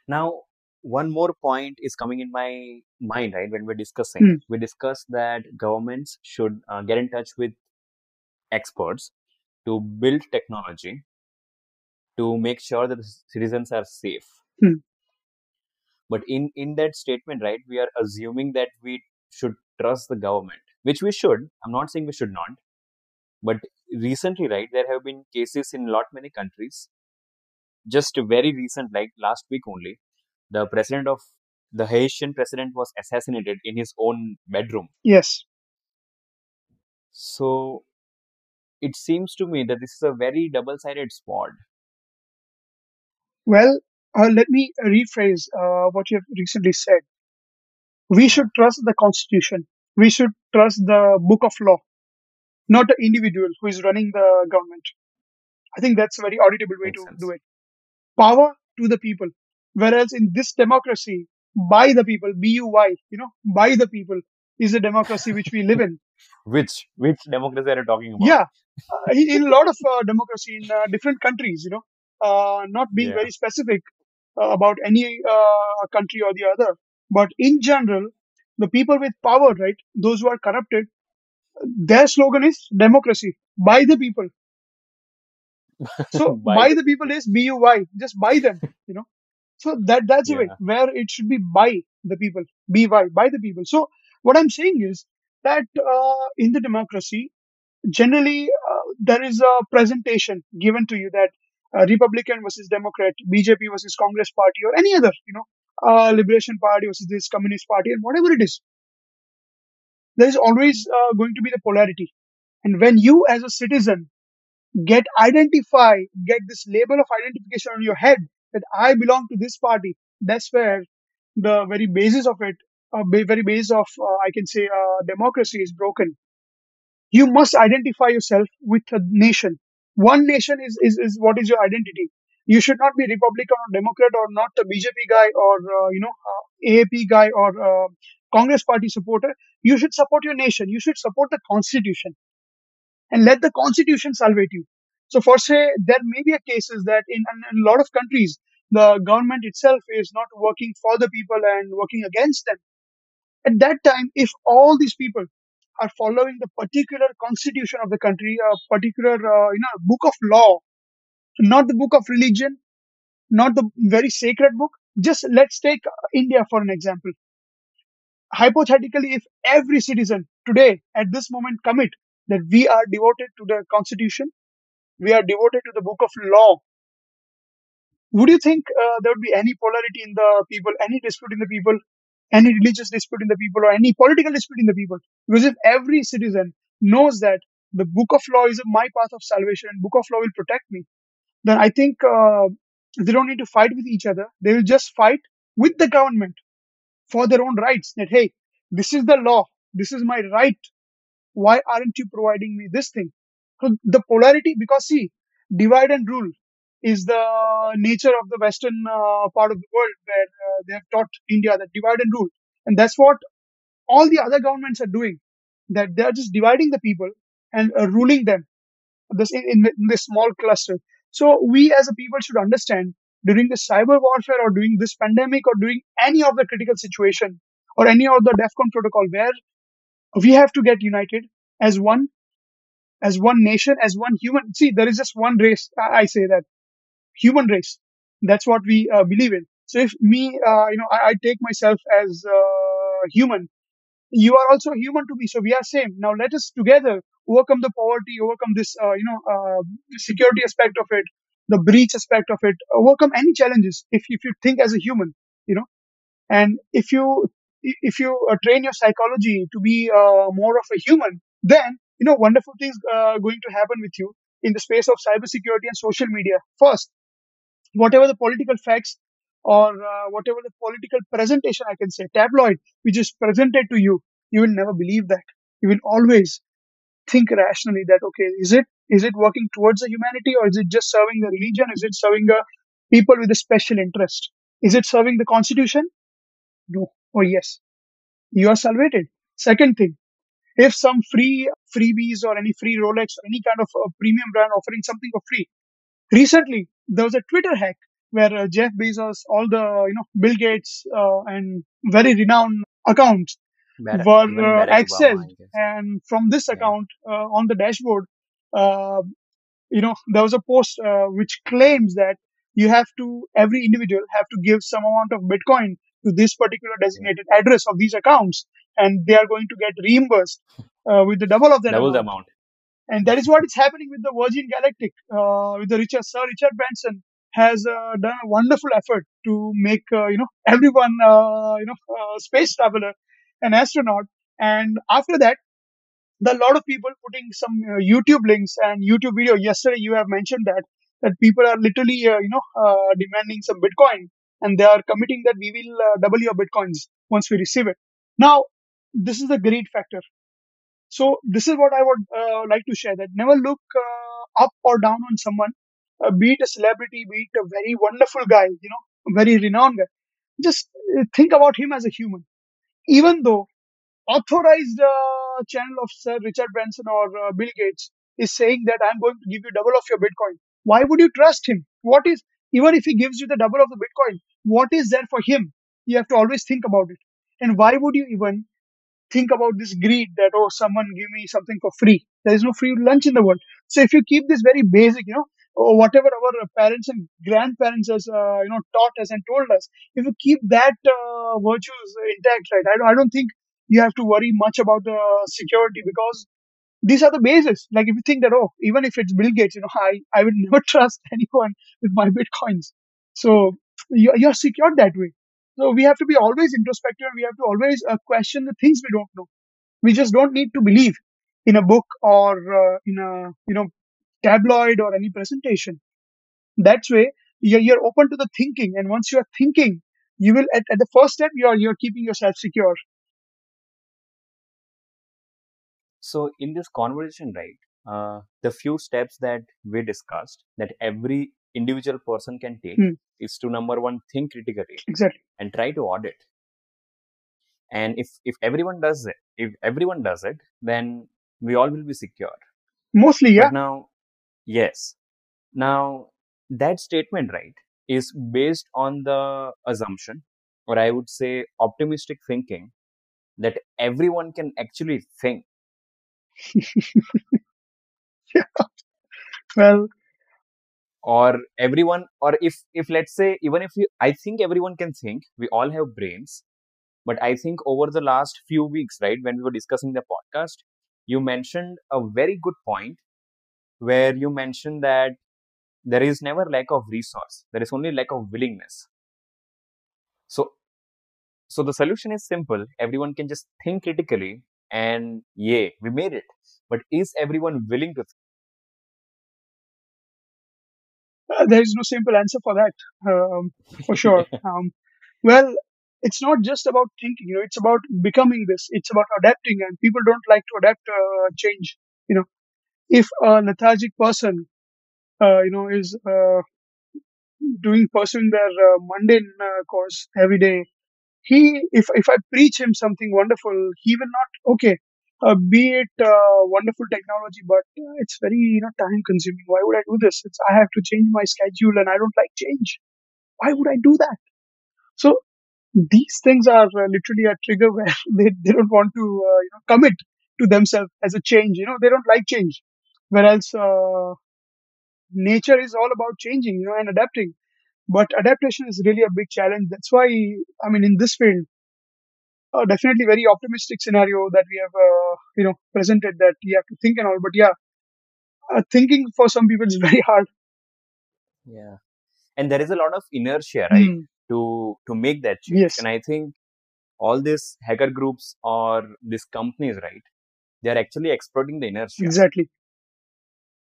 [SPEAKER 1] Now, one more point is coming in my mind, right? When we're discussing,
[SPEAKER 2] Hmm.
[SPEAKER 1] we discussed that governments should uh, get in touch with experts to build technology to make sure that the citizens are safe.
[SPEAKER 2] Hmm.
[SPEAKER 1] But in in that statement, right, we are assuming that we should trust the government, which we should. I'm not saying we should not, but recently, right, there have been cases in lot many countries. Just very recent, like last week only, the president of the Haitian president was assassinated in his own bedroom.
[SPEAKER 2] yes
[SPEAKER 1] So it seems to me that this is a very double-sided sword.
[SPEAKER 2] well uh, let me rephrase uh, what you have recently said we should trust the constitution we should trust the book of law not the individual who is running the government i think that's a very auditable way
[SPEAKER 1] Makes
[SPEAKER 2] to
[SPEAKER 1] sense.
[SPEAKER 2] do it power to the people. Whereas in this democracy, by the people, B-U-Y, you know, by the people is a democracy which we live in.
[SPEAKER 1] Which which democracy are you talking about?
[SPEAKER 2] Yeah, uh, in, in a lot of uh, democracy in uh, different countries, you know, uh, not being
[SPEAKER 1] Yeah.
[SPEAKER 2] very specific uh, about any uh, country or the other, but in general, the people with power, right, those who are corrupted, their slogan is democracy by the people. So
[SPEAKER 1] By
[SPEAKER 2] by
[SPEAKER 1] the
[SPEAKER 2] people is B-U-Y, just buy them, you know. So that that's the way where it should be by the people, by by the people. So what I'm saying is that uh, in the democracy, generally uh, there is a presentation given to you that uh, Republican versus Democrat, BJP versus Congress Party, or any other, you know, uh, Liberation Party versus this Communist Party, and whatever it is, there is always uh, going to be the polarity. And when you, as a citizen, get identify, get this label of identification on your head that I belong to this party, that's where the very basis of it, uh, very base of, uh, I can say, uh, democracy is broken. You must identify yourself with a nation. One nation is, is, is what is your identity. You should not be Republican or Democrat or not a BJP guy or, uh, you know, uh, AAP guy or uh, Congress party supporter. You should support your nation. You should support the constitution and let the constitution salvate you. So for say, there may be cases that in, in a lot of countries, the government itself is not working for the people and working against them. At that time, if all these people are following the particular constitution of the country, a particular, uh, you know, book of law, not the book of religion, not the very sacred book, just let's take India for an example. Hypothetically, if every citizen today at this moment commit that we are devoted to the constitution, we are devoted to the book of law. Would you think uh, there would be any polarity in the people, any dispute in the people, any religious dispute in the people, or any political dispute in the people? Because if every citizen knows that the book of law is my path of salvation book of law will protect me, then I think uh, they don't need to fight with each other. They will just fight with the government for their own rights. That hey, this is the law, this is my right. Why aren't you providing me this thing? So the polarity, because see, divide and rule is the nature of the Western uh, part of the world where uh, they have taught India that divide and rule, and that's what all the other governments are doing. That they are just dividing the people and uh, ruling them this in, in, in this small cluster. So we as a people should understand during the cyber warfare or during this pandemic or during any of the critical situation or any of the DEFCON protocol where we have to get united as one, as one nation, as one human. See, there is just one race. I, I say that human race. That's what we uh, believe in. So if me, uh, you know, I, I take myself as uh, human you are also human to me so we are same. Now let us together overcome the poverty overcome this uh, you know uh, security aspect of it the breach aspect of it overcome any challenges if, if you think as a human you know. And if you if you uh, train your psychology to be uh, more of a human then you know wonderful things uh, going to happen with you in the space of cybersecurity and social media. First whatever the political facts or uh, whatever the political presentation i can say tabloid which is presented to you you will never believe that. You will always think rationally that okay is it is it working towards the humanity or is it just serving the religion? Is it serving the people with a special interest? Is it serving the constitution? No. Or yes. You are salvated. Second thing if some free freebies or any free rolex or any kind of uh, premium brand offering something for free recently there was a twitter hack where uh, jeff bezos all the you know bill gates uh, and very renowned accounts
[SPEAKER 1] Bar-
[SPEAKER 2] were uh,
[SPEAKER 1] Barack Obama,
[SPEAKER 2] accessed and from this
[SPEAKER 1] Yeah.
[SPEAKER 2] account uh, on the dashboard uh, you know there was a post uh, which claims that you have to every individual have to give some amount of bitcoin to this particular designated address of these accounts and they are going to get reimbursed uh, with the double of that
[SPEAKER 1] Double the
[SPEAKER 2] amount
[SPEAKER 1] amount.
[SPEAKER 2] and that is what is happening with the Virgin Galactic. Uh, with the Richard Sir Richard Branson has uh, done a wonderful effort to make uh, you know everyone uh, you know space traveler, an astronaut, and after that. The lot of people putting some uh, YouTube links and YouTube video. Yesterday, you have mentioned that that people are literally, uh, you know, uh, demanding some Bitcoin, and they are committing that we will double your Bitcoins once we receive it. Now, this is the greed factor so this is what I would like to share that never look up or down on someone, uh, be it a celebrity, be it a very wonderful guy, you know, a very renowned guy. Just uh, think about him as a human. Even though authorized uh, channel of Sir Richard Branson or uh, Bill Gates is saying that I'm going to give you double of your Bitcoin, why would you trust him? What is even if he gives you the double of the Bitcoin, what is there for him? You have to always think about it. And why would you even think about this greed that oh someone give me something for free there is no free lunch in the world so if you keep this very basic you know whatever our parents and grandparents has uh, you know taught us and told us if you keep that uh, virtues intact right I, don't- I don't think you have to worry much about the security because these are the basis. Like if you think that oh even if it's bill gates you know i i will never trust anyone with my bitcoins. So you, you're secured that way. So we have to be always introspective. We have to always uh, question the things we don't know. We just don't need to believe in a book or uh, in a you know tabloid or any presentation that's way you're, you're open to the thinking and once you're thinking you will at, at the first step you're you're keeping yourself secure
[SPEAKER 1] So in this conversation, right, uh, the few steps that we discussed that every individual person can take
[SPEAKER 2] Hmm.
[SPEAKER 1] is to number one, think critically
[SPEAKER 2] exactly
[SPEAKER 1] and try to audit. And if if everyone does it, if everyone does it, then we all will be secure.
[SPEAKER 2] mostly yeah
[SPEAKER 1] But now, yes, now that statement, right, is based on the assumption, or I would say optimistic thinking, that everyone can actually think. yeah.
[SPEAKER 2] well
[SPEAKER 1] or everyone or if if let's say even if you i think everyone can think we all have brains but i think over the last few weeks right when we were discussing the podcast you mentioned a very good point where you mentioned that there is never lack of resource there is only lack of willingness so so the solution is simple everyone can just think critically and yay we made it but is everyone willing to
[SPEAKER 2] Uh, there is no simple answer for that, um, for sure. Um, well, it's not just about thinking, you know, it's about becoming this. It's about adapting, and people don't like to adapt uh, change. You know, if a lethargic person, uh, you know, is uh, doing pursuing their uh, mundane uh, course every day, he, if if I preach him something wonderful, he will not. Okay, uh, be it uh, wonderful technology, but it's very you know time consuming. Why would I do this? It's I have to change my schedule, and I don't like change. Why would I do that? So these things are literally a trigger where they, they don't want to you know commit to themselves as a change. You know they don't like change, whereas uh, nature is all about changing, you know, and adapting. But adaptation is really a big challenge. That's why I mean in this field uh, definitely very optimistic scenario that we have, uh, you know, presented that you have to think and all. But yeah, uh, thinking for some people is very hard.
[SPEAKER 1] Yeah. And there is a lot of inertia, right,
[SPEAKER 2] Hmm.
[SPEAKER 1] to to make that change.
[SPEAKER 2] Yes,
[SPEAKER 1] And I think all these hacker groups or these companies, right, they are actually exploiting the inertia.
[SPEAKER 2] exactly.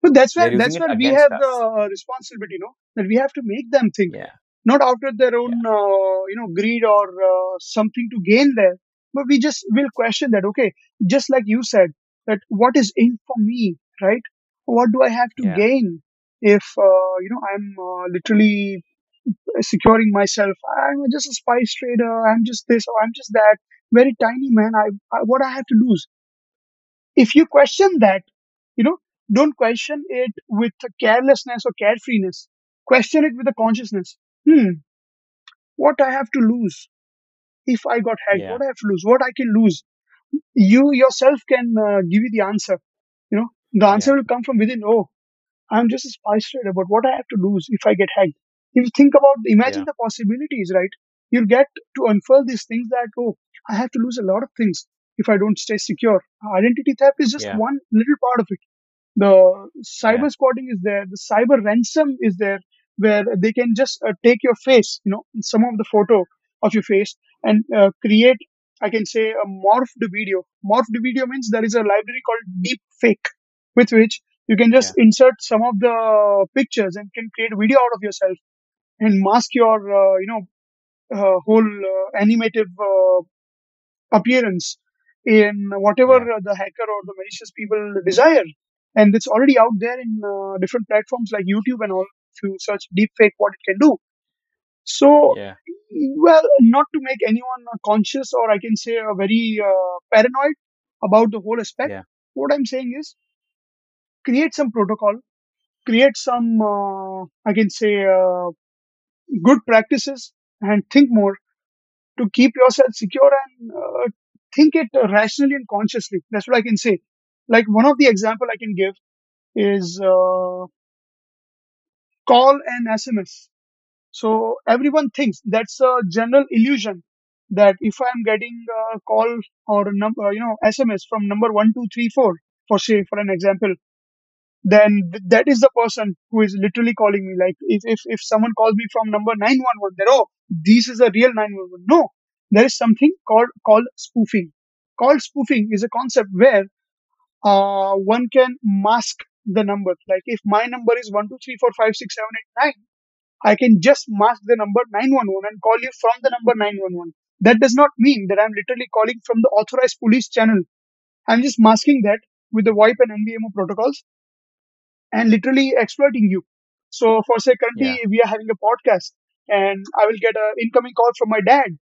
[SPEAKER 2] But that's where that's where we have the
[SPEAKER 1] us.
[SPEAKER 2] uh, responsibility, no? That we have to make them think,
[SPEAKER 1] Yeah.
[SPEAKER 2] not out of their own,
[SPEAKER 1] Yeah.
[SPEAKER 2] uh, you know, greed or uh, something to gain there, but we just will question that. Okay, just like you said, that what is in for me, right? What do I have to
[SPEAKER 1] Yeah.
[SPEAKER 2] gain if uh, you know I'm uh, literally securing myself? I'm just a spice trader. I'm just this or I'm just that. Very tiny man. I, I what I have to lose if you question that, you know, don't question it with carelessness or carefreeness. Question it with a consciousness. Hmm, what I have to lose if I got hacked?
[SPEAKER 1] Yeah.
[SPEAKER 2] What I have to lose? What I can lose? You yourself can uh, give you the answer. You know, the answer
[SPEAKER 1] Yeah.
[SPEAKER 2] will come from within. Oh, I'm just a spice trader, but what I have to lose if I get hacked? If you think about, imagine
[SPEAKER 1] Yeah.
[SPEAKER 2] the possibilities, right? You'll get to unfurl these things that, oh, I have to lose a lot of things if I don't stay secure. Identity theft is just
[SPEAKER 1] Yeah.
[SPEAKER 2] one little part of it. The
[SPEAKER 1] Yeah.
[SPEAKER 2] cyber squatting is there. The cyber ransom is there, where they can just uh, take your face, you know, some of the photo of your face, and uh, create, I can say, a morphed video. Morphed video means there is a library called Deep Fake, with which you can just
[SPEAKER 1] Yeah.
[SPEAKER 2] insert some of the pictures and can create a video out of yourself and mask your, uh, you know, uh, whole uh, animative uh, appearance in whatever
[SPEAKER 1] Yeah.
[SPEAKER 2] the hacker or the malicious people desire. And it's already out there in uh, different platforms like YouTube and all. If you search deepfake, what it can do. So,
[SPEAKER 1] Yeah.
[SPEAKER 2] well, not to make anyone conscious or I can say uh, very uh, paranoid about the whole aspect.
[SPEAKER 1] Yeah.
[SPEAKER 2] What I'm saying is create some protocol, create some, uh, I can say, uh, good practices and think more to keep yourself secure and uh, think it rationally and consciously. That's what I can say. Like one of the example I can give is uh, call and SMS. So everyone thinks that's a general illusion that if I'm getting a call or a number, you know, SMS from number one two three four, for say for an example, then th- that is the person who is literally calling me. Like if if, if someone calls me from number nine one one, then oh, this is a real nine one one. No, there is something called called spoofing. Called spoofing is a concept where uh, one can mask the number. Like if my number is one two three four five six seven eight nine, I can just mask the number nine one one and call you from the number nine one one. That does not mean that I'm literally calling from the authorized police channel. I'm just masking that with the VoIP and NVMO protocols and literally exploiting you. So for say currently
[SPEAKER 1] Yeah.
[SPEAKER 2] we are having a podcast and I will get an incoming call from my dad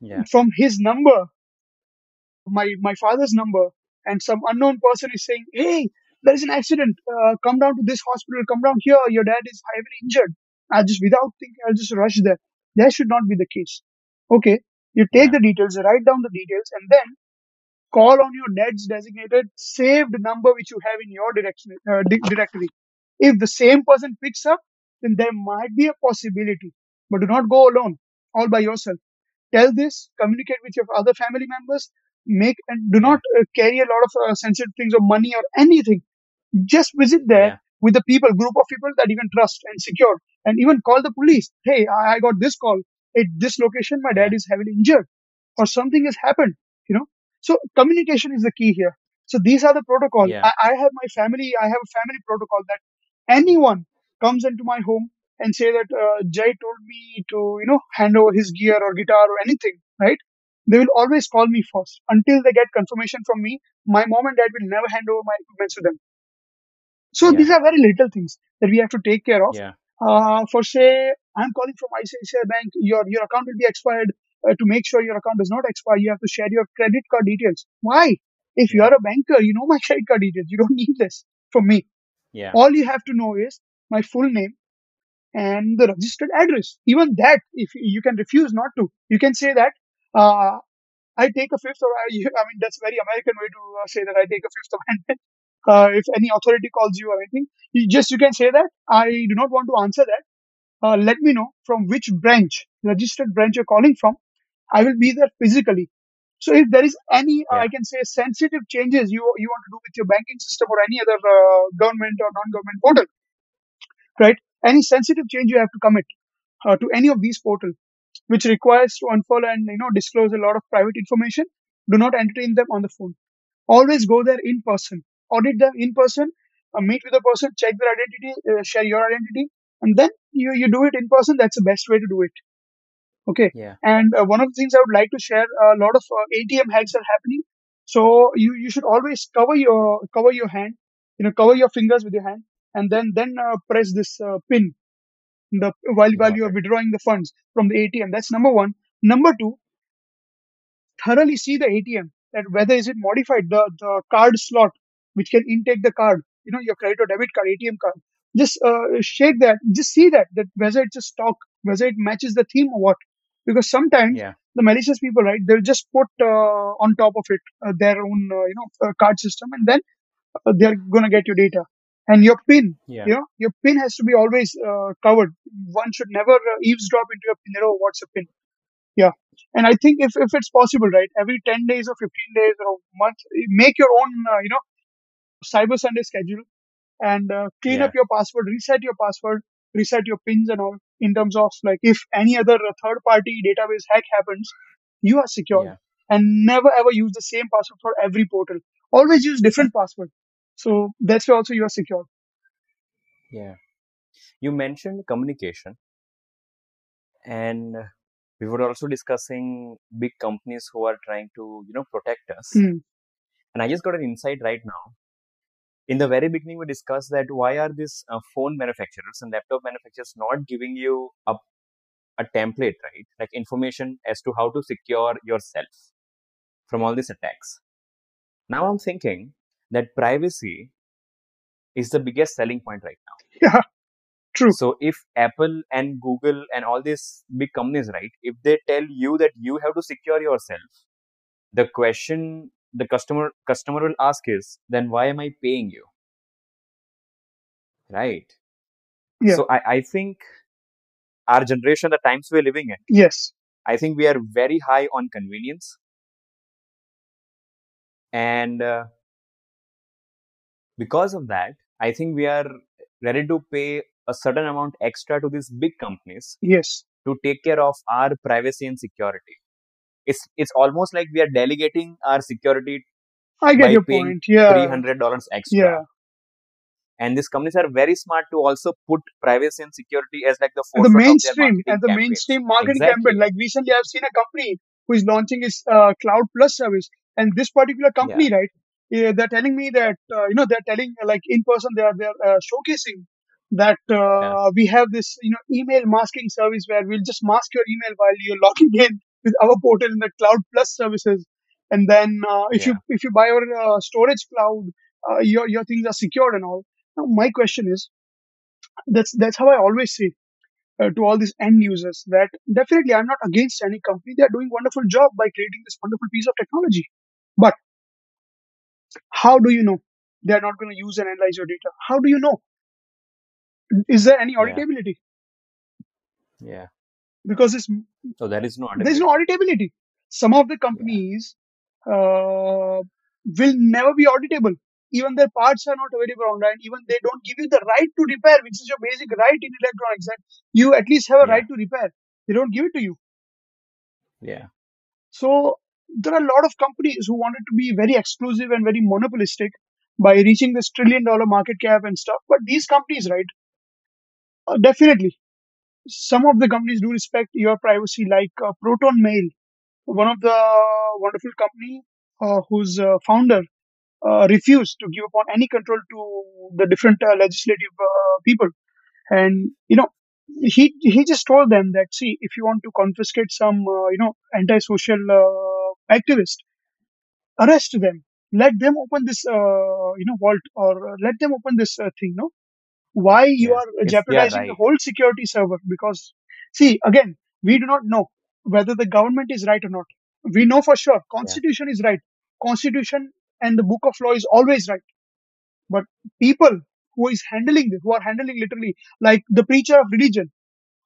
[SPEAKER 1] Yeah.
[SPEAKER 2] from his number, my my father's number, and some unknown person is saying, "Hey, there is an accident. Uh, come down to this hospital. Come down here. Your dad is heavily injured." I just without thinking, I'll just rush there. That should not be the case. Okay, you take the details, write down the details, and then call on your dad's designated saved number which you have in your direction, uh, di- directory. If the same person picks up, then there might be a possibility. But do not go alone, all by yourself. Tell this, communicate with your other family members, make and do not uh, carry a lot of uh, sensitive things or money or anything. Just visit there
[SPEAKER 1] Yeah.
[SPEAKER 2] with the people, group of people that you can trust and secure, and even call the police. Hey, I, I got this call at this location. My dad is heavily injured, or something has happened. You know, so communication is the key here. So these are the protocol.
[SPEAKER 1] Yeah.
[SPEAKER 2] I, I have my family. I have a family protocol that anyone comes into my home and say that uh, Jay told me to you know hand over his gear or guitar or anything, right? They will always call me first until they get confirmation from me. My mom and dad will never hand over my equipment to them. So
[SPEAKER 1] Yeah.
[SPEAKER 2] these are very little things that we have to take care of.
[SPEAKER 1] Yeah.
[SPEAKER 2] Uh, for say, I'm calling from ICICI Bank. Your your account will be expired. Uh, to make sure your account does not expire, you have to share your credit card details. Why? If you're a banker, you know my credit card details. You don't need this from me.
[SPEAKER 1] Yeah.
[SPEAKER 2] All you have to know is my full name and the registered address. Even that, if you can refuse not to, you can say that uh, I take a fifth, or I, I mean that's a very American way to uh, say that I take a fifth amendment. Uh, if any authority calls you or anything, you just you can say that I do not want to answer that. Uh, let me know from which branch, registered branch you're calling from. I will be there physically. So if there is any, uh, I can say, sensitive changes you you want to do with your banking system or any other uh, government or non-government portal, right? Any sensitive change you have to commit uh, to any of these portals, which requires to unfollow and you know disclose a lot of private information. Do not entertain them on the phone. Always go there in person. Audit them in person. Uh, meet with the person, check their identity, uh, share your identity, and then you you do it in person. That's the best way to do it. Okay.
[SPEAKER 1] Yeah.
[SPEAKER 2] And uh, one of the things I would like to share, a lot of uh, ATM hacks are happening. So you, you should always cover your cover your hand, you know, cover your fingers with your hand, and then then uh, press this uh, pin the while while you are withdrawing the funds from the ATM. That's number one. Number two, thoroughly see the ATM that whether is it modified the the card slot which can intake the card, you know, your credit or debit card, ATM card. Just uh, shake that. Just see that that whether it's a stock, whether it matches the theme or what. Because sometimes
[SPEAKER 1] Yeah.
[SPEAKER 2] the malicious people, right, they'll just put uh, on top of it uh, their own, uh, you know, uh, card system, and then uh, they're gonna get your data and your pin.
[SPEAKER 1] Yeah.
[SPEAKER 2] You know, your pin has to be always uh, covered. One should never uh, eavesdrop into your pin. Oh, what's a pin? Yeah. And I think if, if it's possible, right, every 10 days or 15 days or a month, make your own, uh, you know, Cyber Sunday schedule and uh, clean up your password, reset your password, reset your pins and all in terms of like if any other uh, third party database hack happens, you are secure.
[SPEAKER 1] Yeah.
[SPEAKER 2] And never ever use the same password for every portal. Always use different password. So that's why also you are secure.
[SPEAKER 1] Yeah. You mentioned communication, and we were also discussing big companies who are trying to, you know, protect us.
[SPEAKER 2] Hmm.
[SPEAKER 1] And I just got an insight right now. In the very beginning, we discussed that why are these uh, phone manufacturers and laptop manufacturers not giving you a, a template, right? Like information as to how to secure yourself from all these attacks. Now I'm thinking that privacy is the biggest selling point right now.
[SPEAKER 2] Yeah, true.
[SPEAKER 1] So if Apple and Google and all these big companies, right, if they tell you that you have to secure yourself, the question the customer customer will ask is, then why am I paying you? Right.
[SPEAKER 2] Yeah.
[SPEAKER 1] So I, I think our generation, the times we're living in,
[SPEAKER 2] Yes.
[SPEAKER 1] I think we are very high on convenience. And uh, because of that, I think we are ready to pay a certain amount extra to these big companies
[SPEAKER 2] Yes.
[SPEAKER 1] to take care of our privacy and security. It's it's almost like we are delegating our security
[SPEAKER 2] I get your point. Yeah.
[SPEAKER 1] three hundred dollars extra.
[SPEAKER 2] Yeah.
[SPEAKER 1] And these companies are very smart to also put privacy and security as like the
[SPEAKER 2] the
[SPEAKER 1] forefront of their
[SPEAKER 2] mainstream, at the
[SPEAKER 1] campaigns.
[SPEAKER 2] mainstream marketing
[SPEAKER 1] Exactly.
[SPEAKER 2] campaign. Like recently, I've seen a company who is launching its uh, Cloud Plus service, and this particular
[SPEAKER 1] Yeah.
[SPEAKER 2] company, right? Yeah, they're telling me that uh, you know they're telling like in person they are they're uh, showcasing that
[SPEAKER 1] Yeah.
[SPEAKER 2] uh, we have this you know email masking service where we'll just mask your email while you're logging in with our portal in the Cloud Plus services, and then uh, if you if you buy our uh, storage cloud, uh, your your things are secured and all. Now my question is that's that's how I always say uh, to all these end users that definitely I'm not against any company. They are doing wonderful job by creating this wonderful piece of technology. But how do you know they are not going to use and analyze your data? How do you know? Is there any auditability?
[SPEAKER 1] Yeah.
[SPEAKER 2] Because it's,
[SPEAKER 1] So there is no
[SPEAKER 2] there's no
[SPEAKER 1] auditability.
[SPEAKER 2] Some of the
[SPEAKER 1] Yeah.
[SPEAKER 2] companies uh, will never be auditable. Even their parts are not available online. Even they don't give you the right to repair, which is your basic right in electronics. That you at least have a
[SPEAKER 1] Yeah.
[SPEAKER 2] right to repair. They don't give it to you.
[SPEAKER 1] Yeah.
[SPEAKER 2] So there are a lot of companies who wanted to be very exclusive and very monopolistic by reaching this trillion dollar market cap and stuff. But these companies, right, uh, definitely, some of the companies do respect your privacy, like uh, Proton Mail, one of the wonderful company uh, whose uh, founder uh, refused to give upon any control to the different uh, legislative people, and you know. He he just told them that see if you want to confiscate some you know antisocial uh, activist arrest them let them open this uh, you know vault or uh, let them open this uh, thing no why you
[SPEAKER 1] Yeah.
[SPEAKER 2] are jeopardizing the
[SPEAKER 1] right.
[SPEAKER 2] whole security server because see again we do not know whether the government is right or not we know for sure
[SPEAKER 1] Yeah.
[SPEAKER 2] constitution is right constitution and the book of law is always right but people who is handling this who are handling literally like the preacher of religion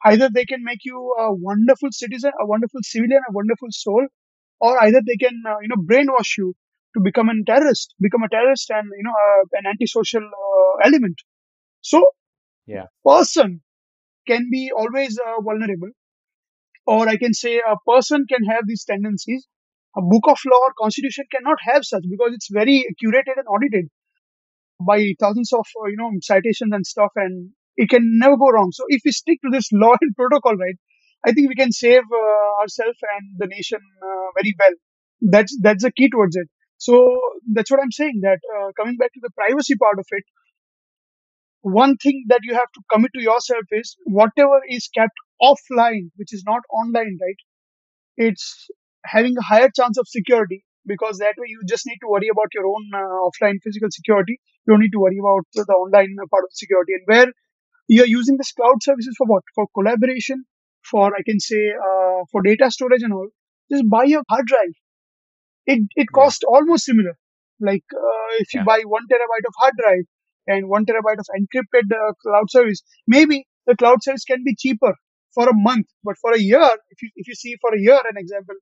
[SPEAKER 2] Either they can make you a wonderful citizen, a wonderful civilian, a wonderful soul, or either they can, uh, you know, brainwash you to become a terrorist, become a terrorist and, you know, uh, an antisocial uh, element. So,
[SPEAKER 1] yeah
[SPEAKER 2] person can be always uh, vulnerable, or I can say a person can have these tendencies. A book of law or constitution cannot have such because it's very curated and audited by thousands of uh, you know citations and stuff, and it can never go wrong. So if we stick to this law and protocol, right, I think we can save uh, ourselves and the nation uh, very well. That's that's the key towards it. So that's what I'm saying. That uh, coming back to the privacy part of it, one thing that you have to commit to yourself is whatever is kept offline, which is not online, right? It's having a higher chance of security because that way you just need to worry about your own uh, offline physical security. You don't need to worry about the online part of security. And where you're using this cloud services for what? For collaboration, for I can say uh, for data storage and all. Just buy a hard drive. It it
[SPEAKER 1] yeah
[SPEAKER 2] costs almost similar. Like uh, if you
[SPEAKER 1] yeah
[SPEAKER 2] buy one terabyte of hard drive and one terabyte of encrypted uh, cloud service, maybe the cloud service can be cheaper for a month, but for a year, if you if you see for a year, an example,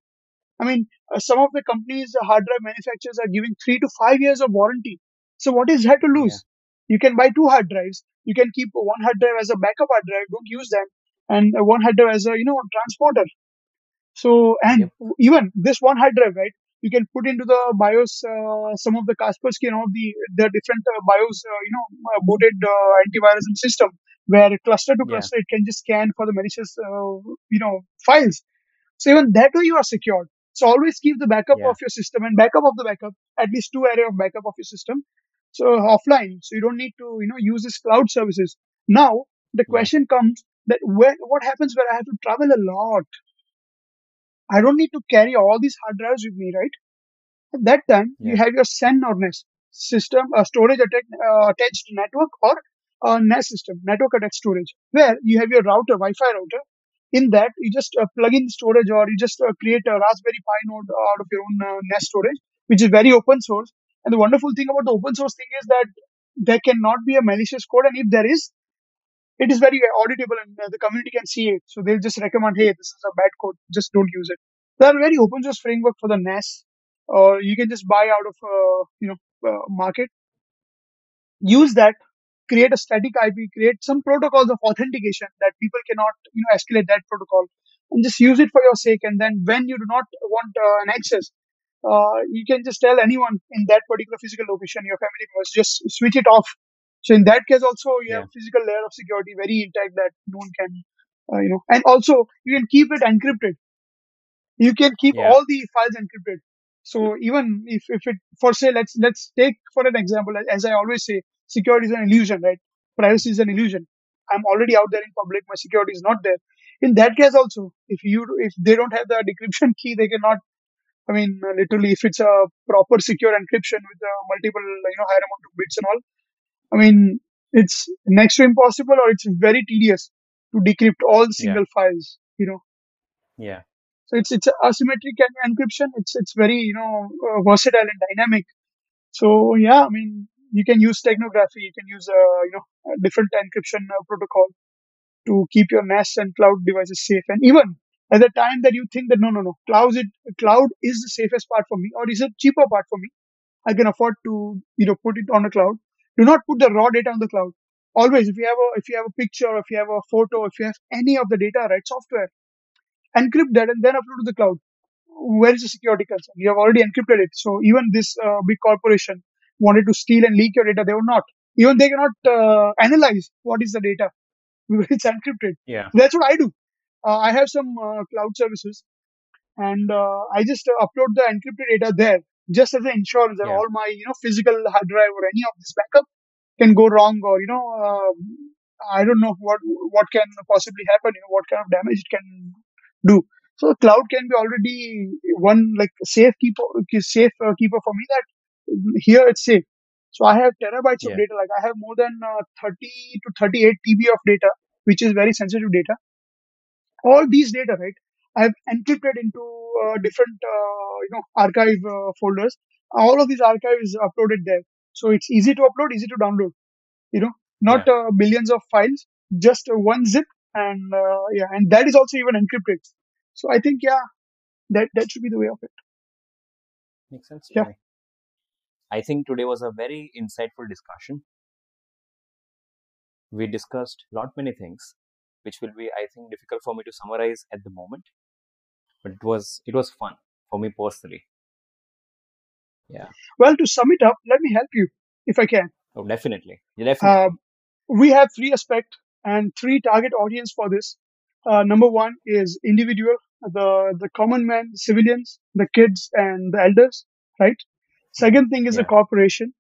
[SPEAKER 2] I mean, uh, some of the companies, the hard drive manufacturers are giving three to five years of warranty. So what is there to
[SPEAKER 1] yeah
[SPEAKER 2] lose? You can buy two hard drives. You can keep one hard drive as a backup hard drive. Don't use them, and one hard drive as a you know transporter. So and
[SPEAKER 1] yep
[SPEAKER 2] even this one hard drive, right? You can put into the BIOS uh, some of the Kaspersky and all the the different uh, BIOS, uh, you know, uh, booted uh, antivirus and system where cluster to
[SPEAKER 1] yeah
[SPEAKER 2] cluster it can just scan for the malicious, uh, you know, files so even that way you are secured. So always keep the backup
[SPEAKER 1] yeah
[SPEAKER 2] of your system and backup of the backup, at least two area of backup of your system. So offline. So you don't need to, you know, use this cloud services. Now the
[SPEAKER 1] yeah
[SPEAKER 2] question comes that when, what happens when I have to travel a lot? I don't need to carry all these hard drives with me, right? At that time, you have your SAN or NAS system, a storage atta- uh, attached network or a NAS system, network attached storage, where you have your router, Wi-Fi router. In that, you just uh, plug in storage or you just uh, create a Raspberry Pi node out of your own uh, NAS storage, which is very open source. And the wonderful thing about the open source thing is that there cannot be a malicious code, and if there is, it is very auditable and uh, the community can see it. So they'll just recommend, hey, this is a bad code, just don't use it. There are very open source framework for the NAS, or you can just buy out of uh, you know uh, market. Use that, create a static IP, create some protocols of authentication that people cannot you know escalate that protocol, and just use it for your sake. And then when you do not want uh, an access, uh, you can just tell anyone in that particular physical location, your family members, just switch it off. So in that case, also you have
[SPEAKER 1] yeah
[SPEAKER 2] a physical layer of security very intact that no one can, uh, you know, and also you can keep it encrypted. You can keep
[SPEAKER 1] yeah
[SPEAKER 2] all the files encrypted. So even if, if it, for say, let's let's take for an example, as I always say, security is an illusion, right? Privacy is an illusion. I'm already out there in public. My security is not there. In that case, also, if you if they don't have the decryption key, they cannot I mean, literally, if it's a proper secure encryption with uh, multiple, you know, higher amount of bits and all, I mean, it's next to impossible or it's very tedious to decrypt all the
[SPEAKER 1] yeah
[SPEAKER 2] single files, you know.
[SPEAKER 1] yeah
[SPEAKER 2] So it's it's asymmetric en- encryption. It's it's very you know uh, versatile and dynamic. So yeah, I mean, you can use steganography. You can use uh, you know different encryption uh, protocol to keep your NAS and cloud devices safe. And even at the time that you think that no, no, no, cloud it cloud is the safest part for me, or is a cheaper part for me, I can afford to you know put it on a cloud. Do not put the raw data on the cloud. Always, if you have a if you have a picture, if you have a photo, if you have any of the data, right, software, encrypt that and then upload to the cloud. Where is the security concern? You have already encrypted it. So even this uh, big corporation wanted to steal and leak your data, they were not. Even they cannot uh, analyze what is the data. It's encrypted.
[SPEAKER 1] yeah
[SPEAKER 2] That's what I do. Uh, I have some uh, cloud services and uh, I just upload the encrypted data there just as an insurance that
[SPEAKER 1] yeah
[SPEAKER 2] all my you know physical hard drive or any of this backup can go wrong or you know uh, I don't know what what can possibly happen. You know what kind of damage it can do. So cloud can be already one like safe keeper safe uh, keeper for me that here it's safe. So I have terabytes of data. Like I have more than uh, 30 to 38 TB of data, which is very sensitive data all these data, right, I've encrypted into uh, different, uh, you know, archive uh, folders. All of these archives uploaded there. So it's easy to upload, easy to download, you know, not
[SPEAKER 1] yeah
[SPEAKER 2] uh, billions of files, just uh, one zip and uh, yeah, and that is also even encrypted. So I think yeah, that that should be the way of it.
[SPEAKER 1] Makes sense
[SPEAKER 2] Yeah.
[SPEAKER 1] I think today was a very insightful discussion. We discussed lot many things, which will be, I think, difficult for me to summarize at the moment. But it was it was fun for me personally. Yeah.
[SPEAKER 2] Well, to sum it up, let me help you if I can.
[SPEAKER 1] Oh, definitely. Yeah, definitely.
[SPEAKER 2] Um, we have three aspect and three target audience for this. Uh, number one is individual, the the common man, civilians, the kids, and the elders. Right. Second thing is the
[SPEAKER 1] Yeah.
[SPEAKER 2] corporation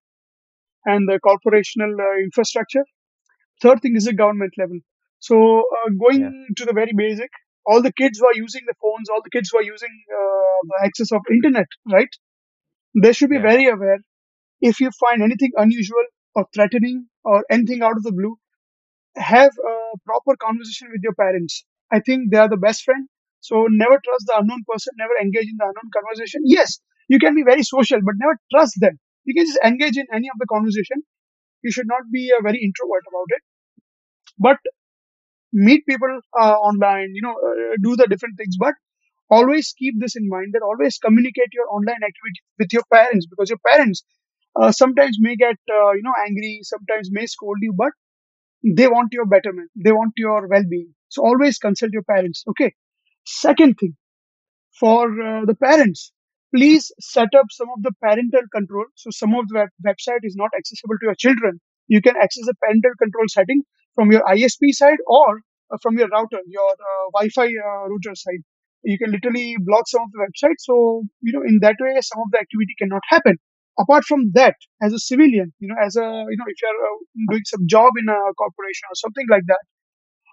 [SPEAKER 2] and the corporational uh, infrastructure. Third thing is the government level. So uh, going
[SPEAKER 1] Yeah.
[SPEAKER 2] to the very basic, all the kids who are using the phones, all the kids who are using uh, the access of internet, right? They should be
[SPEAKER 1] Yeah.
[SPEAKER 2] very aware. If you find anything unusual or threatening or anything out of the blue, have a proper conversation with your parents. I think they are the best friend. So never trust the unknown person, never engage in the unknown conversation. Yes, you can be very social, but never trust them. You can just engage in any of the conversation. You should not be a very introvert about it. But meet people uh, online, you know, uh, do the different things. But always keep this in mind that always communicate your online activity with your parents because your parents uh, sometimes may get, uh, you know, angry, sometimes may scold you, but they want your betterment. They want your well-being. So always consult your parents. Okay. Second thing for uh, the parents, please set up some of the parental control. So some of the web- website is not accessible to your children. You can access the parental control setting from your ISP side or uh, from your router, your uh, Wi-Fi uh, router side. You can literally block some of the websites. So you know in that way, some of the activity cannot happen. Apart from that, as a civilian, you know, as a you know, if you're doing some job in a corporation or something like that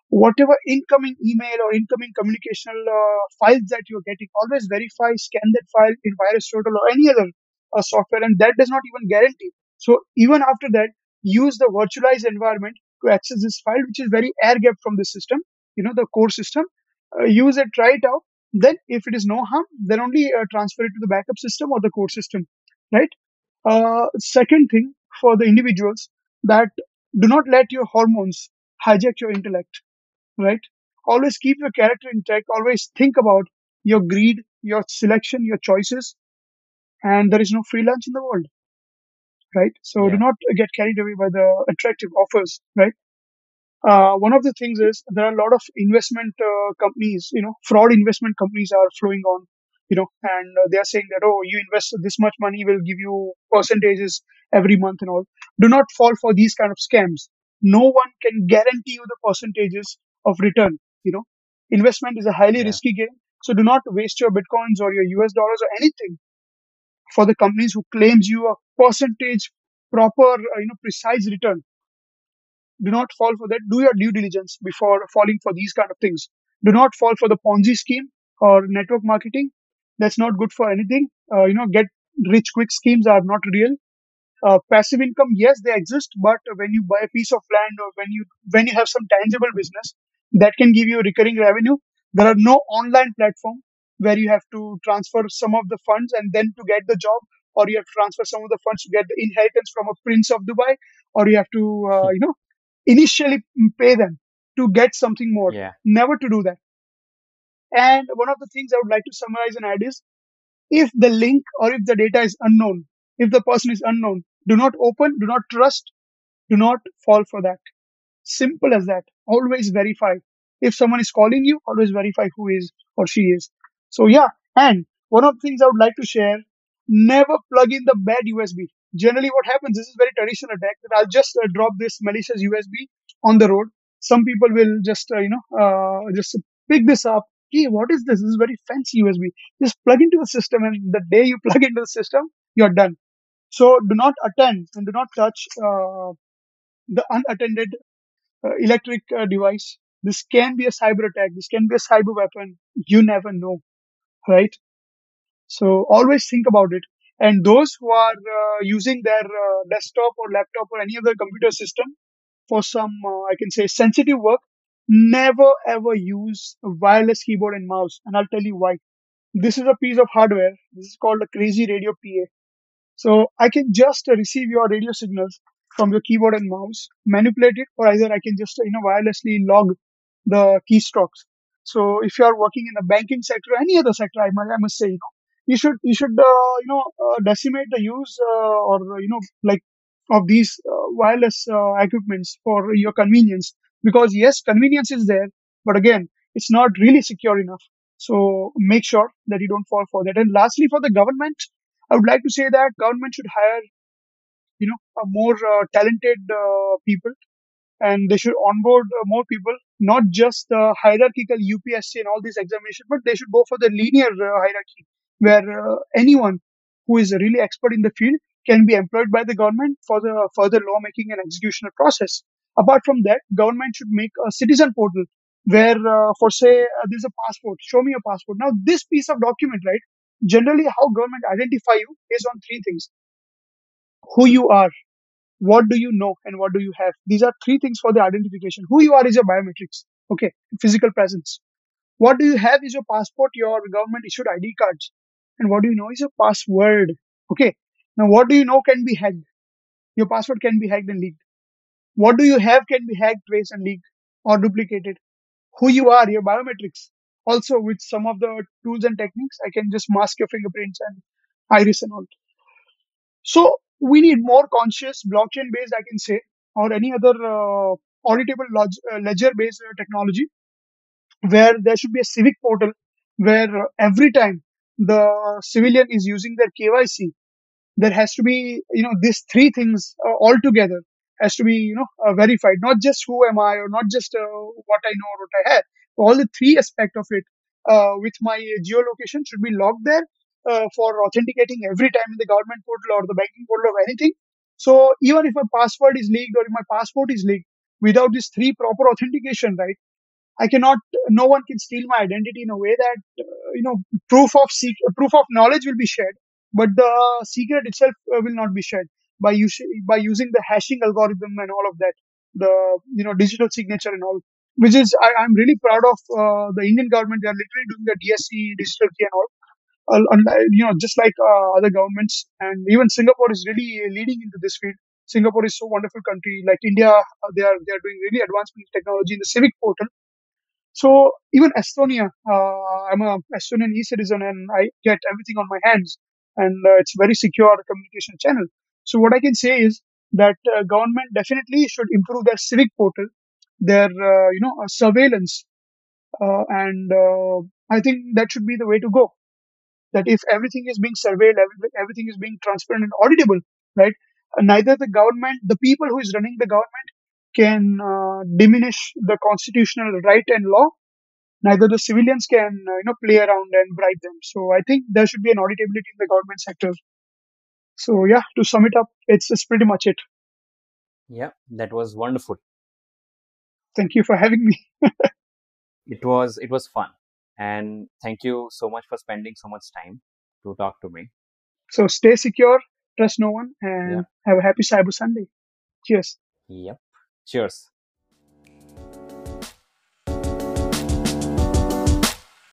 [SPEAKER 2] whatever incoming email or incoming communicational uh, files that you're getting, always verify, scan that file in Virus Total or any other uh, software, and that does not even guarantee. So even after that, use the virtualized environment to access this file, which is very air gap from the system, you know, the core system. Uh, use it, try it out. Then, if it is no harm, then only uh, transfer it to the backup system or the core system, right? Uh, second thing for the individuals that do not let your hormones hijack your intellect right? Always keep your character intact. Always think about your greed, your selection, your choices, and there is no free lunch in the world, right? So do not get carried away by the attractive offers, right? Uh, one of the things is there are a lot of investment uh, companies, you know, fraud investment companies are flowing on, you know, and uh, they are saying that, oh, you invest this much money, we'll give you percentages every month and all. Do not fall for these kind of scams. No one can guarantee you the percentages of return, you know. Investment is a highly
[SPEAKER 1] Yeah.
[SPEAKER 2] risky game. So do not waste your bitcoins or your US dollars or anything for the companies who claims you a percentage proper, you know, precise return do not fall for that. Do your due diligence before falling for these kind of things. Do not fall for the Ponzi scheme or network marketing. That's not good for anything. Uh, you know, get rich quick schemes are not real. Uh, passive income, yes, they exist, but when you buy a piece of land or when you when you have some tangible business that can give you recurring revenue, there are no online platform where you have to transfer some of the funds and then to get the job, or you have to transfer some of the funds to get the inheritance from a prince of Dubai, or you have to uh, you know initially pay them to get something more.
[SPEAKER 1] Yeah.
[SPEAKER 2] Never to do that. And one of the things I would like to summarize and add is if the link or if the data is unknown, if the person is unknown, do not open, do not trust, do not fall for that. Simple as that. Always verify. If someone is calling you, always verify who is or she is. So yeah, and one of the things I would like to share, never plug in the bad USB. Generally what happens, this is very traditional attack that I'll just uh, drop this malicious USB on the road. Some people will just, uh, you know, uh, just pick this up. Hey, what is this? This is very fancy USB. Just plug into the system and the day you plug into the system, you're done. So do not attend and do not touch uh, the unattended uh, electric uh, device. This can be a cyber attack. This can be a cyber weapon. You never know, right? So always think about it. And those who are uh, using their uh, desktop or laptop or any other computer system for some, uh, I can say, sensitive work, never ever use a wireless keyboard and mouse. And I'll tell you why. This is a piece of hardware. This is called a Crazyradio PA. So I can just receive your radio signals from your keyboard and mouse, manipulate it, or either I can just, you know, wirelessly log the keystrokes. So if you are working in the banking sector, any other sector, I must, I must say, you know, you should you should uh, you know uh, decimate the use uh, or you know like of these uh, wireless uh, equipments for your convenience because yes, convenience is there, but again, it's not really secure enough. So make sure that you don't fall for that. And lastly, for the government, I would like to say that government should hire you know more uh, talented people and they should onboard uh, more people, not just the hierarchical UPSC and all these examinations, but they should go for the linear uh, hierarchy, where uh, anyone who is really expert in the field can be employed by the government for the further lawmaking and executional process. Apart from that, government should make a citizen portal where, uh, for say, uh, there's a passport. Show me a passport. Now, this piece of document, right? Generally, how government identify you is on three things: who you are, what do you know and what do you have? These are three things for the identification. Who you are is your biometrics okay? Physical presence. What do you have is your passport your government issued id cards. And what do you know is your password okay? Now what do you know can be hacked. Your password can be hacked and leaked. What do you have can be hacked traced and leaked or duplicated. Who you are your biometrics. Also with some of the tools and techniques i can just mask your fingerprints and iris and all. So we need more conscious blockchain based, I can say, or any other uh, auditable log- uh, ledger based uh, technology where there should be a civic portal where uh, every time the civilian is using their KYC, there has to be, you know, these three things uh, all together has to be, you know, uh, verified. Not just who am I or not just uh, what I know or what I have. All the three aspect of it uh, with my geolocation should be logged there uh, for authenticating every time in the government portal or the banking portal or anything. So even if my password is leaked or if my passport is leaked, without these three proper authentication, right? I cannot, no one can steal my identity in a way that, uh, you know, proof of sec- proof of knowledge will be shared, but the secret itself uh, will not be shared by us- by using the hashing algorithm and all of that, the, you know, digital signature and all, which is, I, I'm really proud of uh, the Indian government. They are literally doing the DSC digital key and all. Uh, you know, just like uh, other governments, and even Singapore is really leading into this field. Singapore is so wonderful country. Like India, uh, they are they are doing really advancement technology in the civic portal so even Estonia, I'm a Estonian e-citizen and I get everything on my hands, and it's very secure communication channel. So what I can say is that uh, government definitely should improve their civic portal, their uh, you know surveillance, uh, and I think that should be the way to go. That if everything is being surveilled, every- everything is being transparent and auditable, right? uh, Neither the government, the people who is running the government, can uh, diminish the constitutional right and law. Neither the civilians can uh, you know play around and bribe them. So i think there should be an auditability in the government sector. So yeah to sum it up it's, it's pretty much it.
[SPEAKER 1] Yeah, that was wonderful.
[SPEAKER 2] thank you for having me.
[SPEAKER 1] It was it was fun, and thank you so much for spending so much time to talk to me.
[SPEAKER 2] so stay secure trust no one
[SPEAKER 1] Yeah.
[SPEAKER 2] and have a happy cyber sunday cheers
[SPEAKER 1] Yep. Cheers.